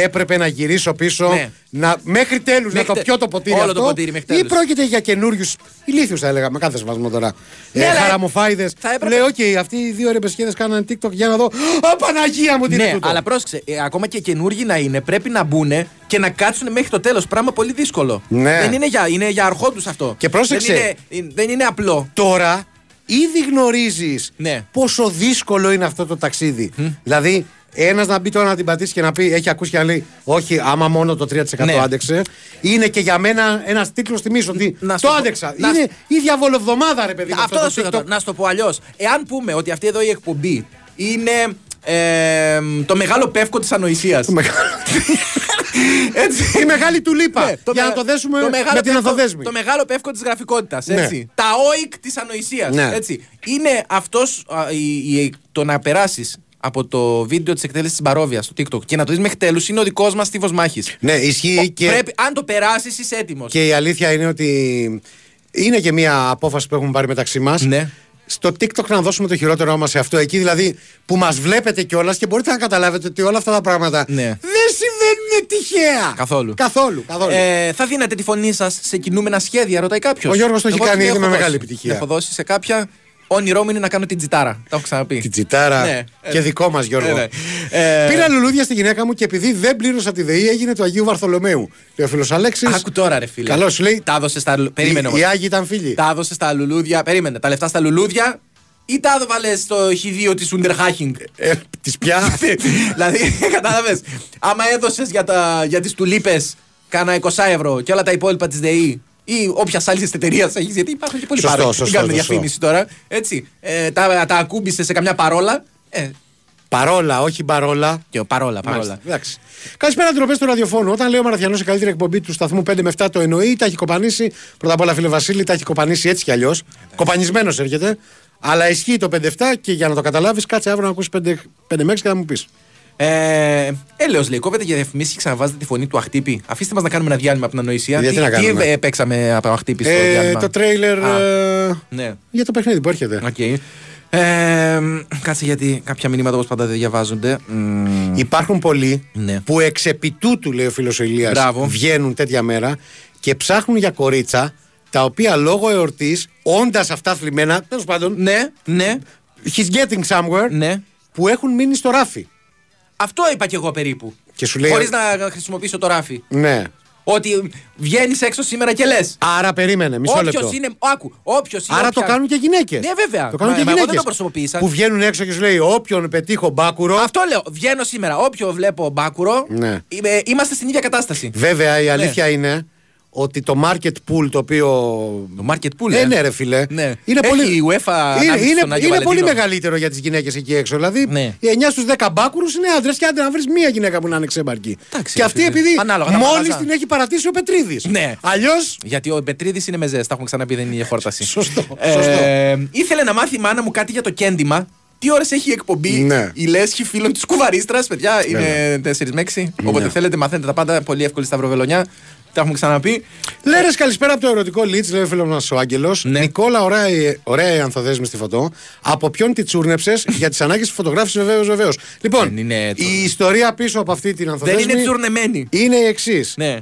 Έπρεπε να γυρίσω πίσω Ναι. να, μέχρι τέλους να Μέχρι το τε- πιω το ποτήρι όλο αυτό. το ποτήρι μέχρι ή τέλους. πρόκειται για καινούριους ηλίθιους, θα έλεγα, με κάθε σεβασμό τώρα. Ναι, ε, αλλά Χαραμοφάηδες. θα έπρεπε- Λέει, οκ, αυτοί οι δύο ρεμπεσκέδες κάνανε TikTok για να δω. Α, Παναγία μου, τι είναι Ναι, τούτο. αλλά πρόσεξε, ε, ακόμα και καινούργοι να είναι, πρέπει να μπουν και να κάτσουν μέχρι το τέλος. Πράγμα πολύ δύσκολο. Ναι. Δεν είναι για, είναι για αρχόντους αυτό. Και πρόσεξε. Δεν είναι, ε, δεν είναι απλό. τώρα ήδη γνωρίζεις Ναι. πόσο δύσκολο είναι αυτό το ταξίδι. Δηλαδή, ένας να μπει τώρα να την πατήσει και να πει: Έχει ακούσει και να λέει: Όχι, άμα μόνο το 3% Ναι. άντεξε. Είναι και για μένα ένας τίτλος τιμής ότι Να το σου πω- άντεξα. να είναι η διαβολοβδομάδα, ρε παιδί. μου, Αυτό θα σου το πω. TikTok. Να σου το πω αλλιώς. Εάν πούμε ότι αυτή εδώ η εκπομπή είναι ε, το μεγάλο πεύκο της ανοησίας. Έτσι. Η μεγάλη του λίπα. Ναι, για μεγα- να το δέσουμε το μεγάλο με την πεύκο- ανθοδέσμη. Το μεγάλο πεύκο της γραφικότητας. Ναι. Έτσι. Τα όικ της ανοησίας. Ναι. Έτσι. Είναι αυτός το να περάσεις από το βίντεο της εκτέλεσης της Μπαρόβιας στο TikTok και να το δεις μέχρι τέλου είναι ο δικός μας τύφο μάχης. Ναι, ισχύει και, Πρέπει, αν το περάσεις, είσαι έτοιμος. και η αλήθεια είναι ότι είναι και μια απόφαση που έχουμε πάρει μεταξύ μας. Ναι. Στο TikTok να δώσουμε το χειρότερό μας σε αυτό. Εκεί δηλαδή που μας βλέπετε κιόλας και μπορείτε να καταλάβετε ότι όλα αυτά τα πράγματα Ναι. δεν συμβαίνουν τυχαία. Καθόλου. Καθόλου. καθόλου. Ε, θα δίνατε τη φωνή σας σε κινούμενα σχέδια, ρωτάει κάποιος. Ο Γιώργος το έχει κάνει ήδη με μεγάλη επιτυχία. Την έχω δώσει σε κάποια. Όνειρό μου είναι να κάνω την τζιτάρα. Τα έχω ξαναπεί. Την τσιτάρα Ναι, και ε, δικό μας Γιώργο. ε, ναι. Ε, Πήρα λουλούδια στη γυναίκα μου και επειδή δεν πλήρωσα τη ΔΕΗ έγινε του Αγίου Βαρθολομαίου. Και ο φίλος Αλέξης. Άκου τώρα, ρε φίλε. Καλό σου λέει. Τα έδωσε στα. λου- Περίμενε οι, όμως. οι Άγιοι ήταν φίλοι. Τα έδωσε στα λουλούδια. Περίμενε. Τα λεφτά στα λουλούδια ή τα έβαλε στο χ2 της Underhacking. Ε, της πια. δηλαδή, κατάλαβες. Άμα έδωσες για, τα- για τις τουλίπες κάνα 20 ευρώ και όλα τα υπόλοιπα της ΔΕΗ ή όποια άλλη εταιρείας έχεις, γιατί υπάρχουν και πολλοί Σωστό, πάροχοι. σωστό, Δεν κάνουμε σωστό. διαφήμιση τώρα. Έτσι. Ε, τα, τα ακούμπησε σε καμιά παρόλα. Ε, Παρόλα, όχι παρόλα. και ο παρόλα, Μάλιστα, παρόλα. εντάξει. Καλησπέρα, ντροπές του ραδιοφώνου. Όταν λέω Μαραθιανός η καλύτερη εκπομπή του σταθμού 5 με 7 το εννοεί, τα έχει κοπανίσει. Πρώτα απ' όλα, φίλε Βασίλη, τα έχει κοπανίσει έτσι κι αλλιώς. Κοπανισμένος έρχεται. Αλλά ισχύει το 5-7 και για να το καταλάβεις, κάτσε αύριο να ακούσει 5 με 6 και να μου πεις. Ε, έλεος λέει, κόβεται για διαφημίσεις και ξαναβάζετε τη φωνή του Αχτύπη. Αφήστε μας να κάνουμε ένα διάλειμμα από την ανοησία. Γιατί τι, να κάνουμε; τι ε, παίξαμε από Αχτύπη στο Ε, διάλειμμα; το τρέιλερ. Α, ε, Ναι. για το παιχνίδι που έρχεται. Οκ. Ε, κάτσε γιατί κάποια μηνύματα όπως πάντα δεν διαβάζονται. Μμμ, Υπάρχουν πολλοί Ναι. που εξ επί τούτου, λέει ο φίλος ο Ηλίας, Μπράβο. βγαίνουν τέτοια μέρα και ψάχνουν για κορίτσα τα οποία λόγω εορτής, όντας αυτά θλιμμένα, τέλος πάντων, Ναι, ναι, he's getting somewhere, ναι. που έχουν μείνει στο ράφι. Αυτό είπα κι εγώ περίπου. Και σου λέει- Χωρίς να χρησιμοποιήσω το ράφι. Ναι. Ότι βγαίνεις έξω σήμερα και λες. Άρα περίμενε, μισό Όποιος λεπτό. είναι. Άκου, όποιος είναι. Άρα όποια- το κάνουν και γυναίκες. Ναι, βέβαια. Το κάνουν Μα- και μα εγώ δεν γυναίκες. το προσωποποίησα. Που βγαίνουν έξω και σου λέει: Όποιον πετύχω μπάκουρο. Αυτό λέω. Βγαίνω σήμερα. Όποιο βλέπω μπάκουρο. Ναι. είμαι- είμαστε στην ίδια κατάσταση. Βέβαια, η αλήθεια είναι ότι το market pool το οποίο. Το market pool, Ε, ε. ναι, ρε φίλε. Ναι. Είναι Έχει πολύ... η UEFA είναι, ανάμειξη είναι, στον Άγιο είναι πολύ Βαλεντίνο. μεγαλύτερο για τις γυναίκες εκεί έξω. Δηλαδή, Ναι. οι 9 στους 10 μπάκουρους είναι άντρες και άντε να βρεις μία γυναίκα που να είναι ξέμπαρκη. Εντάξει, Και ρε αυτή φίλε. επειδή Ανάλογα τα μόλις μαγαζά. την έχει παρατήσει ο Πετρίδης. Ναι. Αλλιώ. Γιατί ο Πετρίδης είναι μεζές, τα έχουμε ξαναπεί, δεν είναι για φόρταση. Σωστό, Ε, σωστό. ήθελε να μάθει η μάνα μου κάτι για το κέντημα. Τι ώρες έχει η εκπομπή; Ναι. η λέσχη φίλων της Κουβαρίστρας, παιδιά. Είναι 4 με 6. Όποτε Ναι. θέλετε, μαθαίνετε τα πάντα. Πολύ εύκολη σταυροβελονιά. Τα έχουμε ξαναπεί. Λέρε καλησπέρα από το ερωτικό Λίτς, λέει ο φίλος μας ο Άγγελος. Ναι. Νικόλα, ωραία, η- ωραία η ανθοδέσμη στη φωτό. Από ποιον τη τσούρνεψες; Για τις ανάγκες της φωτογράφησης, βεβαίως, βεβαίως. Λοιπόν, Δεν είναι η τσουρ- ιστορία πίσω από αυτή την Δεν ανθοδέσμη είναι τσουρνεμένη. είναι η εξής. Ναι.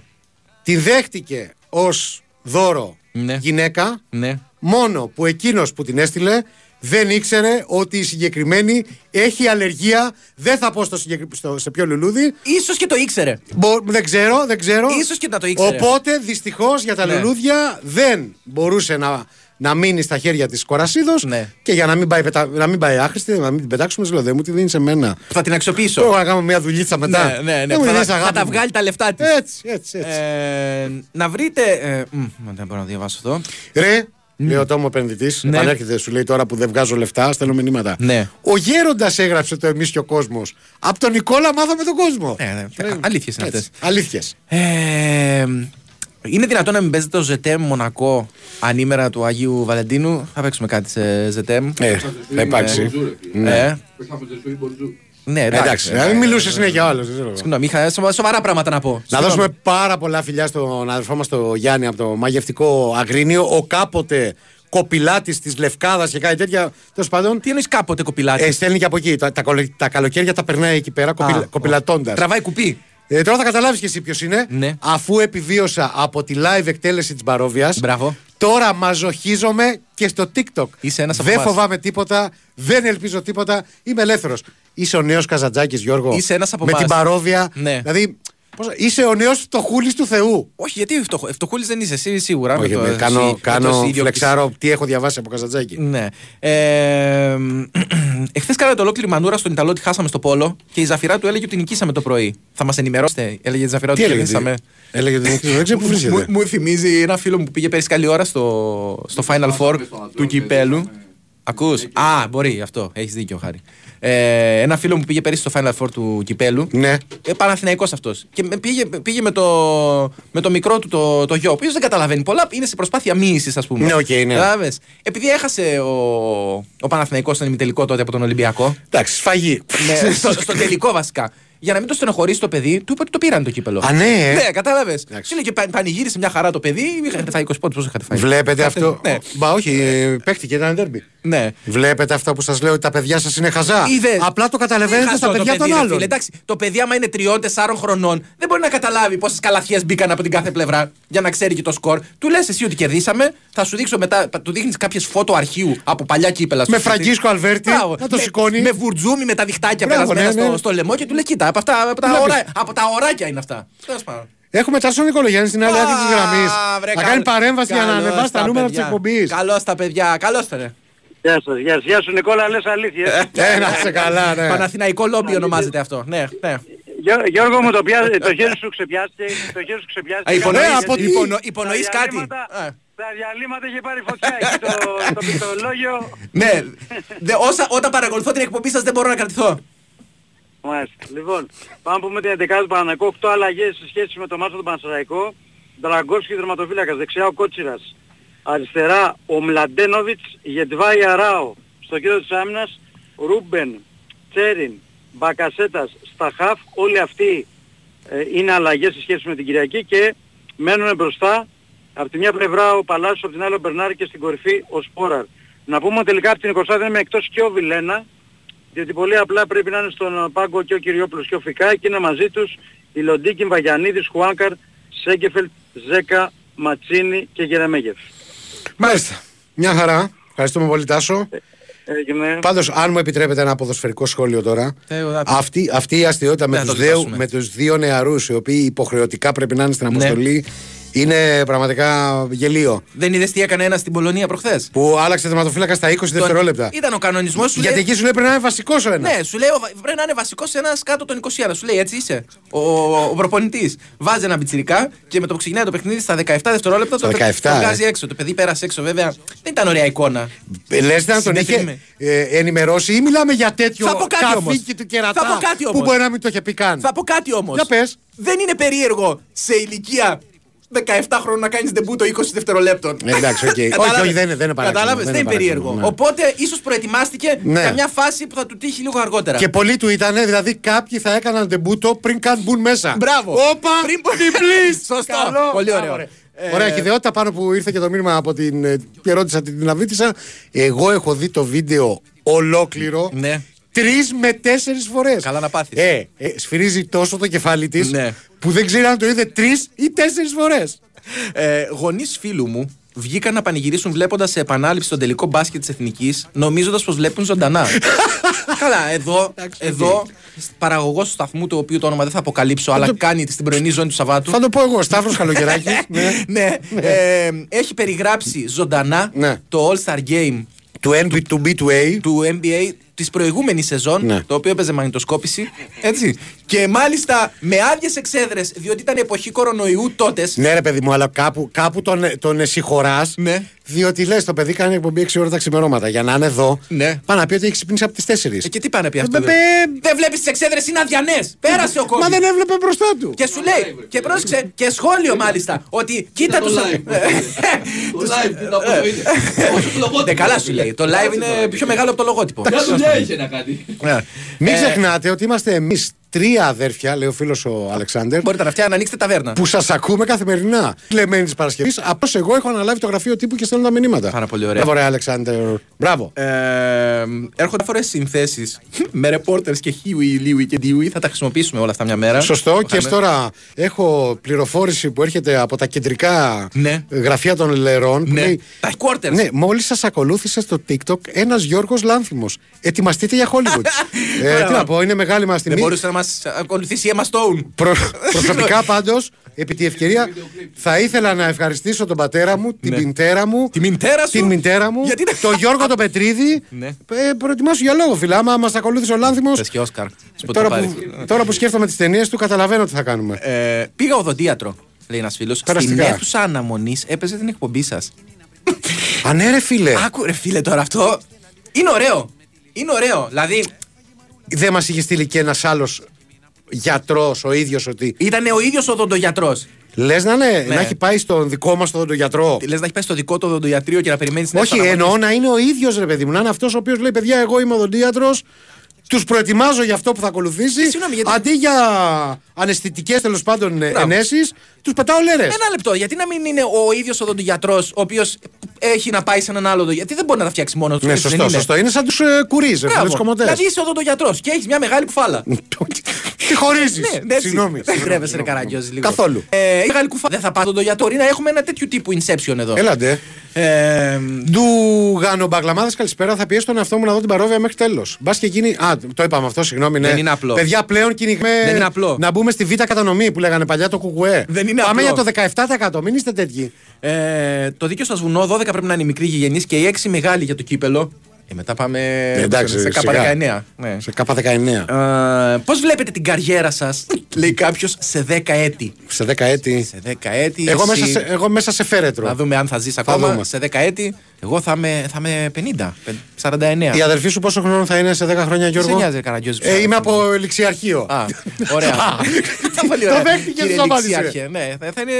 Τη δέχτηκε ως δώρο Ναι. γυναίκα, Ναι. μόνο που εκείνος που την έστειλε δεν ήξερε ότι η συγκεκριμένη έχει αλλεργία. Δεν θα πω στο, συγκεκρι- στο- σε ποιο λουλούδι. Ίσως και το ήξερε. Μπο- δεν ξέρω, δεν ξέρω. Ίσως και να το ήξερε. Οπότε δυστυχώς για τα Ναι. λουλούδια δεν μπορούσε να, να μείνει στα χέρια της Κορασίδος. Ναι. Και για να μην πάει, πετα... να μην πάει άχρηστη, να μην την πετάξουμε, σου λέω δεν μου τη δίνει σε μένα. Θα την αξιοποιήσω. Τώρα να κάνουμε μια δουλίτσα μετά. Ναι, ναι, ναι. Δεν μου Θα, δίνεις, θα αγάπη τα μου. βγάλει τα λεφτά της. Έτσι, έτσι, έτσι. Ε, να βρείτε. Ε, μ, δεν μπορώ να διαβάσω εδώ. Ρε, λέει ο τόμο επενδυτής, Ναι. επανέρχεται, σου λέει τώρα που δεν βγάζω λεφτά, στέλνω μηνύματα. Ναι. Ο Γέροντας έγραψε το εμείς και ο κόσμος. Από τον Νικόλα μάθαμε τον κόσμο. Ναι, ναι. Αλήθειες είναι αυτές. Αλήθειες. Ε, είναι δυνατόν να μην παίζετε το ZTM Μονακό ανήμερα του Αγίου Βαλεντίνου; Θα παίξουμε κάτι σε ZTM. Ε, θα υπάρξει. Ε, ναι, εντάξει. Εντάξει, να μην μιλούσε συνέχεια ο άλλος. Συγγνώμη, είχα σοβα- σοβαρά πράγματα να πω. Να Συγγνώμη. δώσουμε πάρα πολλά φιλιά στον αδερφό μας τον Γιάννη από το μαγευτικό Αγρίνιο. Ο κάποτε κοπηλάτης της Λευκάδας και κάτι τέτοια. Τέλος πάντων. Τι εννοείς κάποτε κοπηλάτης; Ε, στέλνει και από εκεί. Τα, τα, κολο- τα καλοκαίρια τα περνάει εκεί πέρα Α, κοπηλατώντας. Τραβάει κουπί. Ε, τώρα θα καταλάβεις και εσύ ποιος είναι. Ναι. Αφού επιβίωσα από τη live εκτέλεση της Μπαρόβιας. Μπράβο. Τώρα μαζοχίζομαι και στο TikTok. Είσαι ένας από δεν εμάς. φοβάμαι τίποτα, δεν ελπίζω τίποτα. Είμαι ελεύθερος. Είσαι ο νέος Καζαντζάκης, Γιώργο. Είσαι ένας από Με εμάς. την Παρόβια. Ναι. Δηλαδή, πώς, είσαι ο νέος φτωχούλης του Θεού. Όχι, γιατί φτωχό- φτωχούλης δεν είσαι εσύ σίγουρα. Όχι, με το, με- κάνω, εσύ- με το κάνω εσύ ιδιοκτησία. φλεξάρω τι έχω διαβάσει από Καζαντζάκη. Ναι. Ε, Εχθές κάνατε ολόκληρη μανούρα στον Ιταλό ότι χάσαμε στο Πόλο και η Ζαφυρά του έλεγε ότι νικήσαμε το πρωί. Θα μας ενημερώσετε, έλεγε η Ζαφυρά Τι ότι έλεγε, κερδίσαμε. τι- έλεγε ότι δεν ξέρω που Μου, βρίσκεται. μου θυμίζει ένα φίλο μου που πήγε πέρυσι καλή ώρα στο, στο Final Four του κυπέλου. Ακούς; Α, μπορεί αυτό. Έχεις δίκιο, Χάρη. Ε, ένα φίλο μου που πήγε πέρυσι στο Final Four του κυπέλου. Ναι. Ε, Παναθηναϊκός αυτός Και με- πήγε, πήγε με, το, με το μικρό του το, το γιο, ο οποίος δεν καταλαβαίνει πολλά. Είναι σε προσπάθεια μύησης, ας πούμε. Ναι, οκ, ναι. Κατάλαβες. Επειδή έχασε ο, ο Παναθηναϊκός στον ημιτελικό τότε από τον Ολυμπιακό. Εντάξει, σφαγή. ναι, στο, στο τελικό βασικά. Για να μην το στενοχωρήσει το παιδί, του είπε ότι το πήραν το κύπελο. Α, ναι, ε. Ναι, κατάλαβες. Εντάξει. Σου λέει και πα- πανηγύρισε μια χαρά το παιδί. Είχατε φάει 20 πόντους, πώ είχατε φάει. Βλέπετε αυτό. Ναι. Μπα, όχι, ε, παίχτηκε, ήταν ντέρμπι. Ναι. Βλέπετε αυτό που σας λέω ότι τα παιδιά σας είναι χαζά. Είδες. Απλά το Δεν καταλαβαίνετε χαζό στα το παιδιά παιδί, των ρε άλλων. φίλε. Εντάξει, το παιδί, άμα είναι 3-4 χρονών, δεν μπορεί να καταλάβει πόσες καλαθιές μπήκαν από την κάθε πλευρά για να ξέρει και το σκορ. Του λες εσύ ότι κερδίσαμε, θα σου δείξω μετά, του δείχνεις κάποιες φώτο αρχείου από παλιά κύπελα. στο Με σπίτι. Φραγκίσκο Αλβέρτη, Μπράβο. να το Με- σηκώνει. Με βουρτζούμι με τα διχτάκια Μπράβο, περασμένα ναι, ναι. στο, στο λαιμό και του λέει: Κοίτα, από, αυτά, από, τα, Βλέπεις. ωρά, από τα ωράκια είναι αυτά. Τέλος πάντων. Έχουμε Τάσο Νικολογιάννη στην άλλη άκρη της γραμμής. Α, βρε, Θα καλ- κάνει παρέμβαση για να καλώς ανεβάσει τα νούμερα της παιδιά. εκπομπής. Καλώς τα παιδιά, καλώς τα ρε. Γεια σας, γεια σας. Γεια σου Νικόλα, λες αλήθεια. Ε, να είσαι καλά, ναι. Παναθηναϊκό λόμπι ονομάζεται αυτό. Ναι, ναι. Γιώ- Γιώργο μου, το, πια- το χέρι σου ξεπιάστηκε. Το χέρι σου ξεπιάστηκε. Α, υπονοείς- Ε, από τι; υπονο- υπονοείς Στα κάτι; διαλύματα- Α. Στα διαλύματα είχε πάρει φωτιά εκεί το, το πληκτρολόγιο. Ναι, δε, όσα, όταν παρακολουθώ την εκπομπή σας δεν μπορώ να κρατηθώ. Μάλιστα. Λοιπόν, πάμε να πούμε την 11η του Παναναϊκού. 8 αλλαγές σε σχέση με το μάτσο του Πανσεραϊκό. Δραγκόφσκι τερματοφύλακας. Δεξιά ο Κότσιρας. Αριστερά ο Μλαντένοβιτς. Γετβάη Αράο. Στο κέντρο της άμυνας Ρούμπεν, Τσέριν, Μπακασέτας, Σταχάφ. Όλοι αυτοί ε, είναι αλλαγές σε σχέση με την Κυριακή και μένουν μπροστά από τη μια πλευρά ο Παλάσιος, από την άλλη ο Μπερνάρ και στην κορυφή ο Σπόραρ. Να πούμε ότι τελικά από την 20η είναι εκτός και ο Βιλένα, διότι πολύ απλά πρέπει να είναι στον πάγκο και ο Κυριόπουλος και ο Φικά και είναι μαζί τους οι Λοντίκιν, Βαγιανίδης, Χουάνκαρ, Σέγκεφελτ, Ζέκα, Ματσίνη και Γερεμέγεφ. Μάλιστα. Μια χαρά. Ευχαριστούμε πολύ, Τάσο. Έγινε. Πάντως, αν μου επιτρέπετε ένα ποδοσφαιρικό σχόλιο τώρα, Ε, ο- αυτή, αυτή η αστείωτα με Δεν θα τους το δύο, δικάσουμε. με τους δύο νεαρούς, οι οποίοι υποχρεωτικά πρέπει να είναι στην Ναι. αποστολή, είναι πραγματικά γελίο. Δεν είδες τι έκανε ένας στην Πολωνία προχθές; Που άλλαξε τερματοφύλακα στα 20 δευτερόλεπτα. Ήταν ο κανονισμός σου Γιατί λέει, εκεί σου λέει πρέπει να είναι βασικός ο ένας. Ναι, σου λέει ο- πρέπει να είναι βασικός ένας κάτω των 21. Σου λέει έτσι είσαι. Ο, ο, ο προπονητής βάζει ένα πιτσιρικά και με το που ξεκινάει το παιχνίδι στα 17 δευτερόλεπτα Στα το, 17, το βγάζει ε. έξω. Το παιδί πέρασε έξω, βέβαια. Δεν ήταν ωραία εικόνα. Λες να τον είχε Συντεθειμε- ε, ενημερώσει ή μιλάμε για τέτοιο Θα πω κάτι όμως. καθήκη του κερατά Θα πω κάτι που όμως. μπορεί να μην το είχε πει καν. Θα πω κάτι όμως. Για πες. Δεν είναι περίεργο σε ηλικία 17 χρόνων να κάνεις ντεμπούτο 20 δευτερολέπτων. Ε, εντάξει, οκ. Κατάλαβες; Όχι, όχι, δεν είναι- δεν είναι παράξενο, Κατάλαβες, δεν δεν είναι είναι περίεργο. παράξενο, ναι. Οπότε ίσως προετοιμάστηκε Ναι. για μια φάση που θα του τύχει λίγο αργότερα. Και πολλοί του ήταν, δηλαδή κάποιοι θα έκαναν ντεμπούτο πριν καν μπουν μέσα. Μπράβο. Όπα! Πριν- διπλής! Σωστό. Καλό. Πολύ ωραίο. Μπράβο, ρε. Ε, Ωραία, και ιδεότητα πάνω που ήρθε και το μήνυμα από την. ε, και ρώτησα την Αβίτησα. Εγώ έχω δει το βίντεο ολόκληρο. Ναι. Τρεις με τέσσερις φορές. Καλά να πάθεις. Ε, ε, σφυρίζει τόσο το κεφάλι της Ναι. Που δεν ξέρει αν το είδε τρεις ή τέσσερις φορές. Ε, Γονείς φίλου μου βγήκαν να πανηγυρίσουν βλέποντας σε επανάληψη τον τελικό μπάσκετ της Εθνικής, νομίζοντας πως βλέπουν ζωντανά. Καλά, εδώ, εδώ παραγωγός του σταθμού, το οποίο το όνομα δεν θα αποκαλύψω, αλλά κάνει στην πρωινή ζώνη του Σαββάτου. Θα το πω εγώ, Σταύρος Καλογεράκης. ναι. ναι, ε, έχει περιγράψει ζωντανά Ναι. το All Star Game Του NBA to B to A. του NBA της προηγούμενης σεζόν, Ναι. το οποίο έπαιζε μαγνητοσκόπηση. Έτσι. Και μάλιστα με άδειες εξέδρες, διότι ήταν εποχή κορονοϊού τότες. Ναι, ρε παιδί μου, αλλά κάπου, κάπου τον, τον συγχωράς. Ναι. Διότι λες, το παιδί κάνει εκπομπή 6 ώρα τα ξημερώματα. Για να είναι εδώ, Ναι. πάει να πει ότι έχει ξυπνήσει από τις 4. Ε, και τι πάνε να πει αυτό. Ε, δε- μπε- Δεν βλέπεις τις εξέδρες, είναι αδιανές. Πέρασε ο κόσμος. Μα δεν έβλεπε μπροστά του. Και σου λέει, και πρόσεξε, και σχόλιο μάλιστα, ότι κοίτα το του. live. Το live, τι να πω, είναι. Όχι το λογότυπο. Ναι, καλά σου λέει. Το live είναι πιο μεγάλο από το λογότυπο. Μια δουλειά είχε να κάνει. Μην Ε, ξεχνάτε ότι είμαστε εμείς τρία αδέρφια, λέει ο φίλος ο Αλεξάνδρ, Μπορείτε να φτιάχνετε να ανοίξετε ταβέρνα. που σας ακούμε καθημερινά. Κλεμμένη της Παρασκευής. Απλώς εγώ έχω αναλάβει το γραφείο τύπου και στέλνω τα μηνύματα. Πάρα πολύ ωραία. Μπράβο, ρε Αλεξάνδρ. Μπράβο. Ε, έρχονται διάφορε συνθέσεις με reporters και Χίουι, Λίουι και Ντίουι. Θα τα χρησιμοποιήσουμε όλα αυτά μια μέρα. Σωστό. Θα Και είναι- τώρα έχω πληροφόρηση που έρχεται από τα κεντρικά Ναι. γραφεία των λερών. Που Ναι, λέει, τα headquarters. Ναι, μόλις σας ακολούθησε στο TikTok ένας Γιώργος Λάνθιμος. Ετοιμαστείτε για Hollywood. ε, τι να πω, είναι μεγάλη μας Δεν τιμή. Μπορούσε να μας ακολουθήσει η Emma Stone. Προ- προσωπικά πάντως, επί τη ευκαιρία, θα ήθελα να ευχαριστήσω τον πατέρα μου, την Ναι. μητέρα μου, Τη μητέρα σου; την μητέρα μου, Γιατί- τον Γιώργο τον Πετρίδη. Ναι. Ε, προετοιμάσου για λόγο, φιλά. Άμα μας ακολούθησε ο Λάνθιμος. Πες και Όσκαρ. Σποτ Τώρα θα που, πάρεις. τώρα που σκέφτομαι τις ταινίες του, καταλαβαίνω τι θα κάνουμε. Ε, πήγα οδοντίατρο, λέει ένας φίλος. Στην Περαστικά. αίθουσα αναμονής έπαιζε την εκπομπή σας. Α, ναι, ρε φίλε. Άκου ρε φίλε τώρα αυτό. Είναι ωραίο. Είναι ωραίο. Δηλαδή Δεν μας είχε στείλει και ένας άλλος γιατρός ο ίδιος ότι. ήταν ο ίδιος ο οδοντογιατρός. Λες να, ναι, Ναι. να έχει πάει στον δικό μας τον γιατρό. Λες να έχει πάει στο δικό του οδοντογιατρίο και να περιμένει την Όχι, αίθουσα εννοώ αναμονής. να είναι ο ίδιος ρε παιδί μου. Να είναι αυτός ο οποίος λέει: Παιδιά, εγώ είμαι οδοντίατρο. Τους προετοιμάζω για αυτό που θα ακολουθήσει. Ε, συγγνώμη, γιατί- Αντί για αναισθητικές τέλος πάντων Μπράβο. ενέσεις, τους πετάω λέρες. Ένα λεπτό, γιατί να μην είναι ο ίδιος οδοντογιατρός, ο οποίος έχει να πάει σε έναν άλλο οδοντογιατρό. Γιατί δεν μπορεί να τα φτιάξει μόνος του. Ναι, έτσι δεν σωστό, είναι; σωστό. Είναι σαν τους ε, κουρί, ρε Μπράβο. του κομμωτές. Δηλαδή είσαι οδοντογιατρός και έχεις μια μεγάλη κουφάλα. Τι χωρίζεις. Ναι, έτσι. Συγγνώμη. Δεν κρέβεσαι, ρε Καραγκιόζη, λίγο. Καθόλου. Ε, η μεγάλη κουφάλα. Δεν θα πάω οδοντογιατρό ή να έχουμε ένα τέτοιο τύπου inception εδώ. Έλαντε. Ε, Του γάνω μπαγλαμάδε, καλησπέρα. Θα πιέσω τον εαυτό μου να δω την παρόβια μέχρι τέλος. Μπας και γίνει. Α, το είπαμε αυτό, συγγνώμη. Ναι. Δεν είναι απλό. Παιδιά, πλέον κυνηγούμε. Δεν είναι απλό. Να μπούμε στη β' κατανομή που λέγανε παλιά το κουκουέ. Δεν είναι Πάμε απλό. για το 17%. Μην είστε τέτοιοι. ε, το δίκαιο σας βουνό, 12 πρέπει να είναι οι μικροί γηγενεί και οι 6 μεγάλοι για το κύπελο. Ε, μετά πάμε Ε, εντάξει, σε σιγά. K19. Ναι. Σε K19. Ε, Πώς βλέπετε την καριέρα σας, λέει κάποιος, σε 10 έτη; Σε 10 έτη. Σε 10 έτη. Εγώ εσύ- μέσα, σε, εγώ μέσα σε φέρετρο. Να δούμε αν θα ζεις ακόμα. δούμε. Σε 10 έτη, εγώ θα είμαι, θα είμαι 50, 49. Η αδερφή σου πόσο χρόνο θα είναι σε 10 χρόνια, Σε Γιώργο; νοιάζει, Καραγκιόζη. Ε, είμαι από ληξιαρχείο. Α, ωραία. Πολύ Το ωραία. δέχτηκες, Κύριε το απάντησε. Ληξιάρχε. Ναι, θα- θα είναι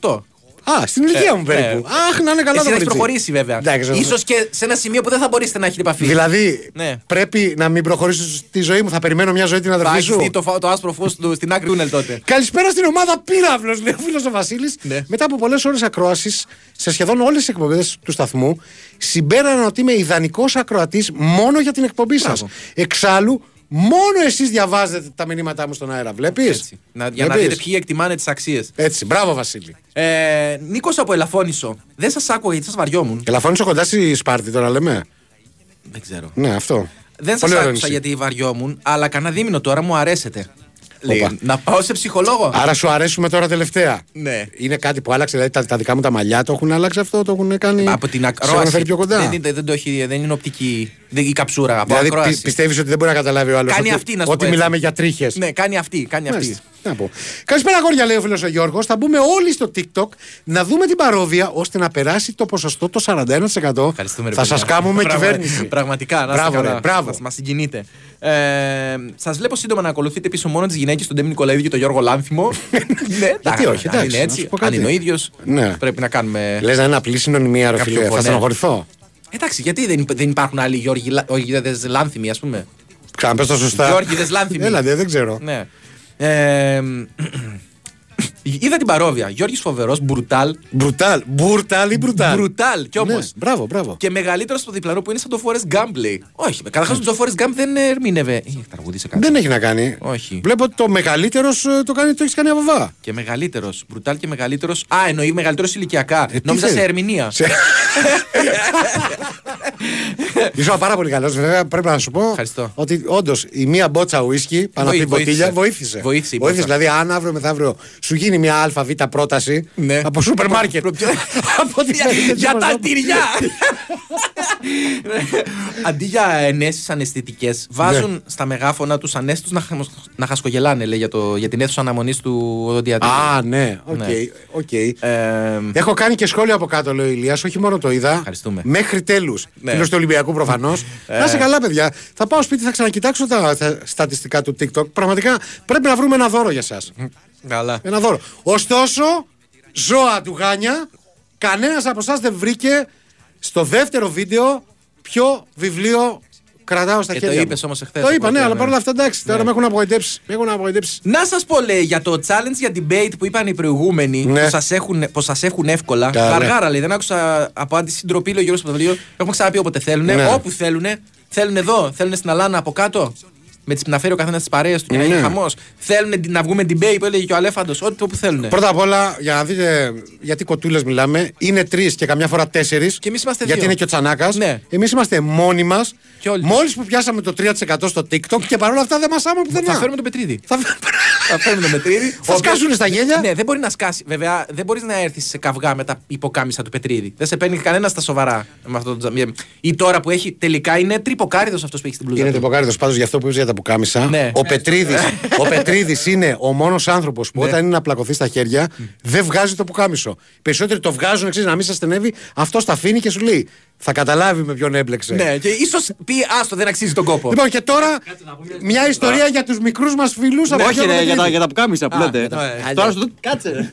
48. Α, στην ηλικία Ε, μου περίπου. ναι. Αχ, να είναι καλά Εσύ το να έχεις κορίτσι. προχωρήσει βέβαια. Εντάξει, σω και σε ένα σημείο που δεν θα μπορέσετε να έχετε επαφή. Δηλαδή, Ναι. πρέπει να μην προχωρήσω στη ζωή μου. Θα περιμένω μια ζωή την θα αδερφή έχεις σου; δει το, φα- το άσπρο φως του στην άκρη τούνελ τότε. Καλησπέρα στην ομάδα Πύραυλος, λέει ο φίλος ο Βασίλης. Ναι. Μετά από πολλές ώρες ακρόασης σε σχεδόν όλες τις εκπομπές του σταθμού, συμπέραναν ότι είμαι ιδανικός ακροατής μόνο για την εκπομπή σας. Μπράβο. Εξάλλου, μόνο εσείς διαβάζετε τα μηνύματά μου στον αέρα. Βλέπεις; Έτσι. Να, για να δείτε ποιοι εκτιμάνε τις αξίες. Έτσι, μπράβο Βασίλη. Ε, Νίκος από Ελαφώνησο. Δεν σας άκουγα γιατί σας βαριόμουν. Ελαφώνησε κοντά στη Σπάρτη τώρα λέμε. Δεν ξέρω. Ναι, αυτό. Δεν Πολύ σας ωραία άκουσα νησί. γιατί βαριόμουν, αλλά κανένα δίμηνο τώρα μου αρέσετε. Λέει, Οπα. να πάω σε ψυχολόγο. Άρα σου αρέσουμε τώρα τελευταία. Ναι. Είναι κάτι που άλλαξε, δηλαδή τα, τα δικά μου τα μαλλιά το έχουν αλλάξει αυτό, το έχουν κάνει. Από την Σε έχουν ακρόαση. φέρει πιο κοντά. Δεν, είναι- δεν, το έχει, δεν είναι οπτική δεν, η καψούρα. Από δηλαδή ακρόαση. πιστεύεις ότι δεν μπορεί να καταλάβει ο άλλος. Κάνει ότι, αυτή, να σου ότι πω έτσι. μιλάμε για τρίχες. Ναι, κάνει αυτή. Κάνει αυτή. Να πω. Καλησπέρα, αγόρια, λέει ο φίλος ο Γιώργος. Θα μπούμε όλοι στο TikTok να δούμε την παρόβια ώστε να περάσει το ποσοστό το 41%. Ευχαριστούμε, ρε Θα παιδιά. σας κάνουμε Πραγμα- κυβέρνηση. Πραγματικά, να Μπράβο, μπράβο, ρε, μπράβο. Μα συγκινείτε. Ε, Σας βλέπω σύντομα να ακολουθείτε πίσω μόνο τις γυναίκες, τον Ντέμι Νικολαίδη και τον Γιώργο Λάνθιμο. ναι, εντάξει, όχι, αν εντάξει, είναι να έτσι, σου πω αν κάτι. είναι ο ίδιος, Ναι. πρέπει να κάνουμε. Λες να είναι απλή συνωνυμία, ρε Κάποιο φίλε. Θα φωνέ. στενοχωρηθώ. Εντάξει, γιατί δεν, δεν υπάρχουν άλλοι Γιώργηδε Λάνθιμοι, ας πούμε. Ξαναπες το σωστά. Γιώργηδες Λάνθιμοι. Έλα, δε, δεν ξέρω. Ναι. Um. Είδα την παρόβια. Γιώργης Φοβερός, μπρουτάλ. Μπρουτάλ. Μπουρτάλ ή μπρουτάλ. Μπρουτάλ κι όμως. Ναι, μπράβο, μπράβο. Και μεγαλύτερος στο διπλανό που είναι σαν το Forrest Gump λέει. Όχι, καταρχάς το Forrest Gump δεν ερμήνευε. Έχει τραγουδίσει κάτι. Δεν έχει να κάνει. Όχι. Βλέπω ότι το μεγαλύτερος το, κάνει, το έχεις κάνει αβαβά. Και μεγαλύτερος. Μπρουτάλ και μεγαλύτερος. Α, εννοεί μεγαλύτερος ηλικιακά. Ε, τι Νόμιζα σε θέλεις; ερμηνεία. Σε- Ήσουν πάρα πολύ καλός. Βέβαια, πρέπει να σου πω Ευχαριστώ. ότι όντως η μία μπότσα ουίσκι πάνω από Βοή- την ποτήλια βοήθησε. βοήθησε. Βοήθησε η μπότσα. Δηλαδή, αν αύριο μεθαύριο σου γίνει μια ΑΒ πρόταση Ναι. από σούπερ μάρκετ. Προ- από τη Για- μερική Για της τα Ευρώπης. τυριά! Αντί για ενέσεις αναισθητικές, βάζουν Ναι. στα μεγάφωνα τους ανέστους να, χαμο- να χασκογελάνε, λέει, για, το, για την αίθουσα αναμονής του οδοντιατρίου. Α, ναι, οκ. Ναι. οκ. Ε, Έχω κάνει και σχόλιο από κάτω, λέει ο Ηλίας, όχι μόνο το είδα. Ευχαριστούμε. Μέχρι τέλους. Ναι. Φίλος του Ολυμπιακού προφανώς. Να σε καλά, παιδιά. Θα πάω σπίτι, θα ξανακοιτάξω τα, τα στατιστικά του TikTok. Πραγματικά πρέπει να βρούμε ένα δώρο για εσάς. Καλά. Ένα δώρο. Ωστόσο, ζώα του Γάνια, κανένας από εσάς δεν βρήκε στο δεύτερο βίντεο ποιο βιβλίο κρατάω στα Ε, το χέρια. μου. είπες όμως εχθές, Το είπα, οπότε, ναι, αλλά ναι. παρόλα αυτά εντάξει. Τώρα με έχουν απογοητεύσει. Με έχουν απογοητεύσει. Να σας πω, λέει, για το challenge για debate που είπαν οι προηγούμενοι, Ναι. που σας έχουν, πως σας έχουν εύκολα. Καλά. Γαργάρα, λέει, δεν άκουσα από αντισυντροπή, λέει ο Γιώργος Παπαδηλίου. Έχουμε ξαναπεί όποτε θέλουν. Ναι. Όπου θέλουν. Θέλουν εδώ, θέλουν στην Αλάνα από κάτω. Με τις, να φέρει ο καθένας τις παρέες του και να Ναι. γίνει χαμός. Θέλουν να βγούμε debate που έλεγε και ο Αλέφαντος. Ό,τι όπου θέλουν. Πρώτα απ' όλα, για να δείτε γιατί κοτούλες μιλάμε, είναι τρεις και καμιά φορά τέσσερις. Και εμείς είμαστε Γιατί δύο. είναι και ο Τσανάκας. Ναι. Εμείς είμαστε μόνοι μας. Και όλοι. Μόλις που πιάσαμε το 3% στο TikTok και παρόλα αυτά δεν μας άμενε πουθενά. Θα φέρουμε τον Πετρίδη. Θα... Θα φέρουμε τον Πετρίδη. Θα σκάσουν στα γέλια. Ναι, δεν μπορεί να σκάσει. Βέβαια, δεν μπορείς να έρθεις σε καυγά με τα υποκάμισα του Πετρίδη. Δεν σε παίρνει κανένας στα σοβαρά. Με αυτό το τζαμί. Ή τώρα που έχει τελικά είναι τρυποκάριδος αυτός που έχει στην πλούζα. Είναι του. τυποκάριτο πάντως για αυτό που είπες για τα πουκάμισα. Ναι. Ο Πετρίδης ο Πετρίδης είναι ο μόνος άνθρωπος που Ναι. όταν είναι να πλακωθεί στα χέρια δεν βγάζει το πουκάμισο. Οι περισσότεροι το βγάζουν εξή να μην σα στενεύει, αυτό τα αφήνει και σου λέει. Θα καταλάβει με ποιον έμπλεξε. Ναι, και ίσως πει άστο, δεν αξίζει τον κόπο. Λοιπόν, και τώρα μια ιστορία για τους μικρούς μας φίλους. Όχι, ρε, για τα, για τα πουκάμισα που Α, λέτε. για τα- ε, Τώρα στο. Κάτσε.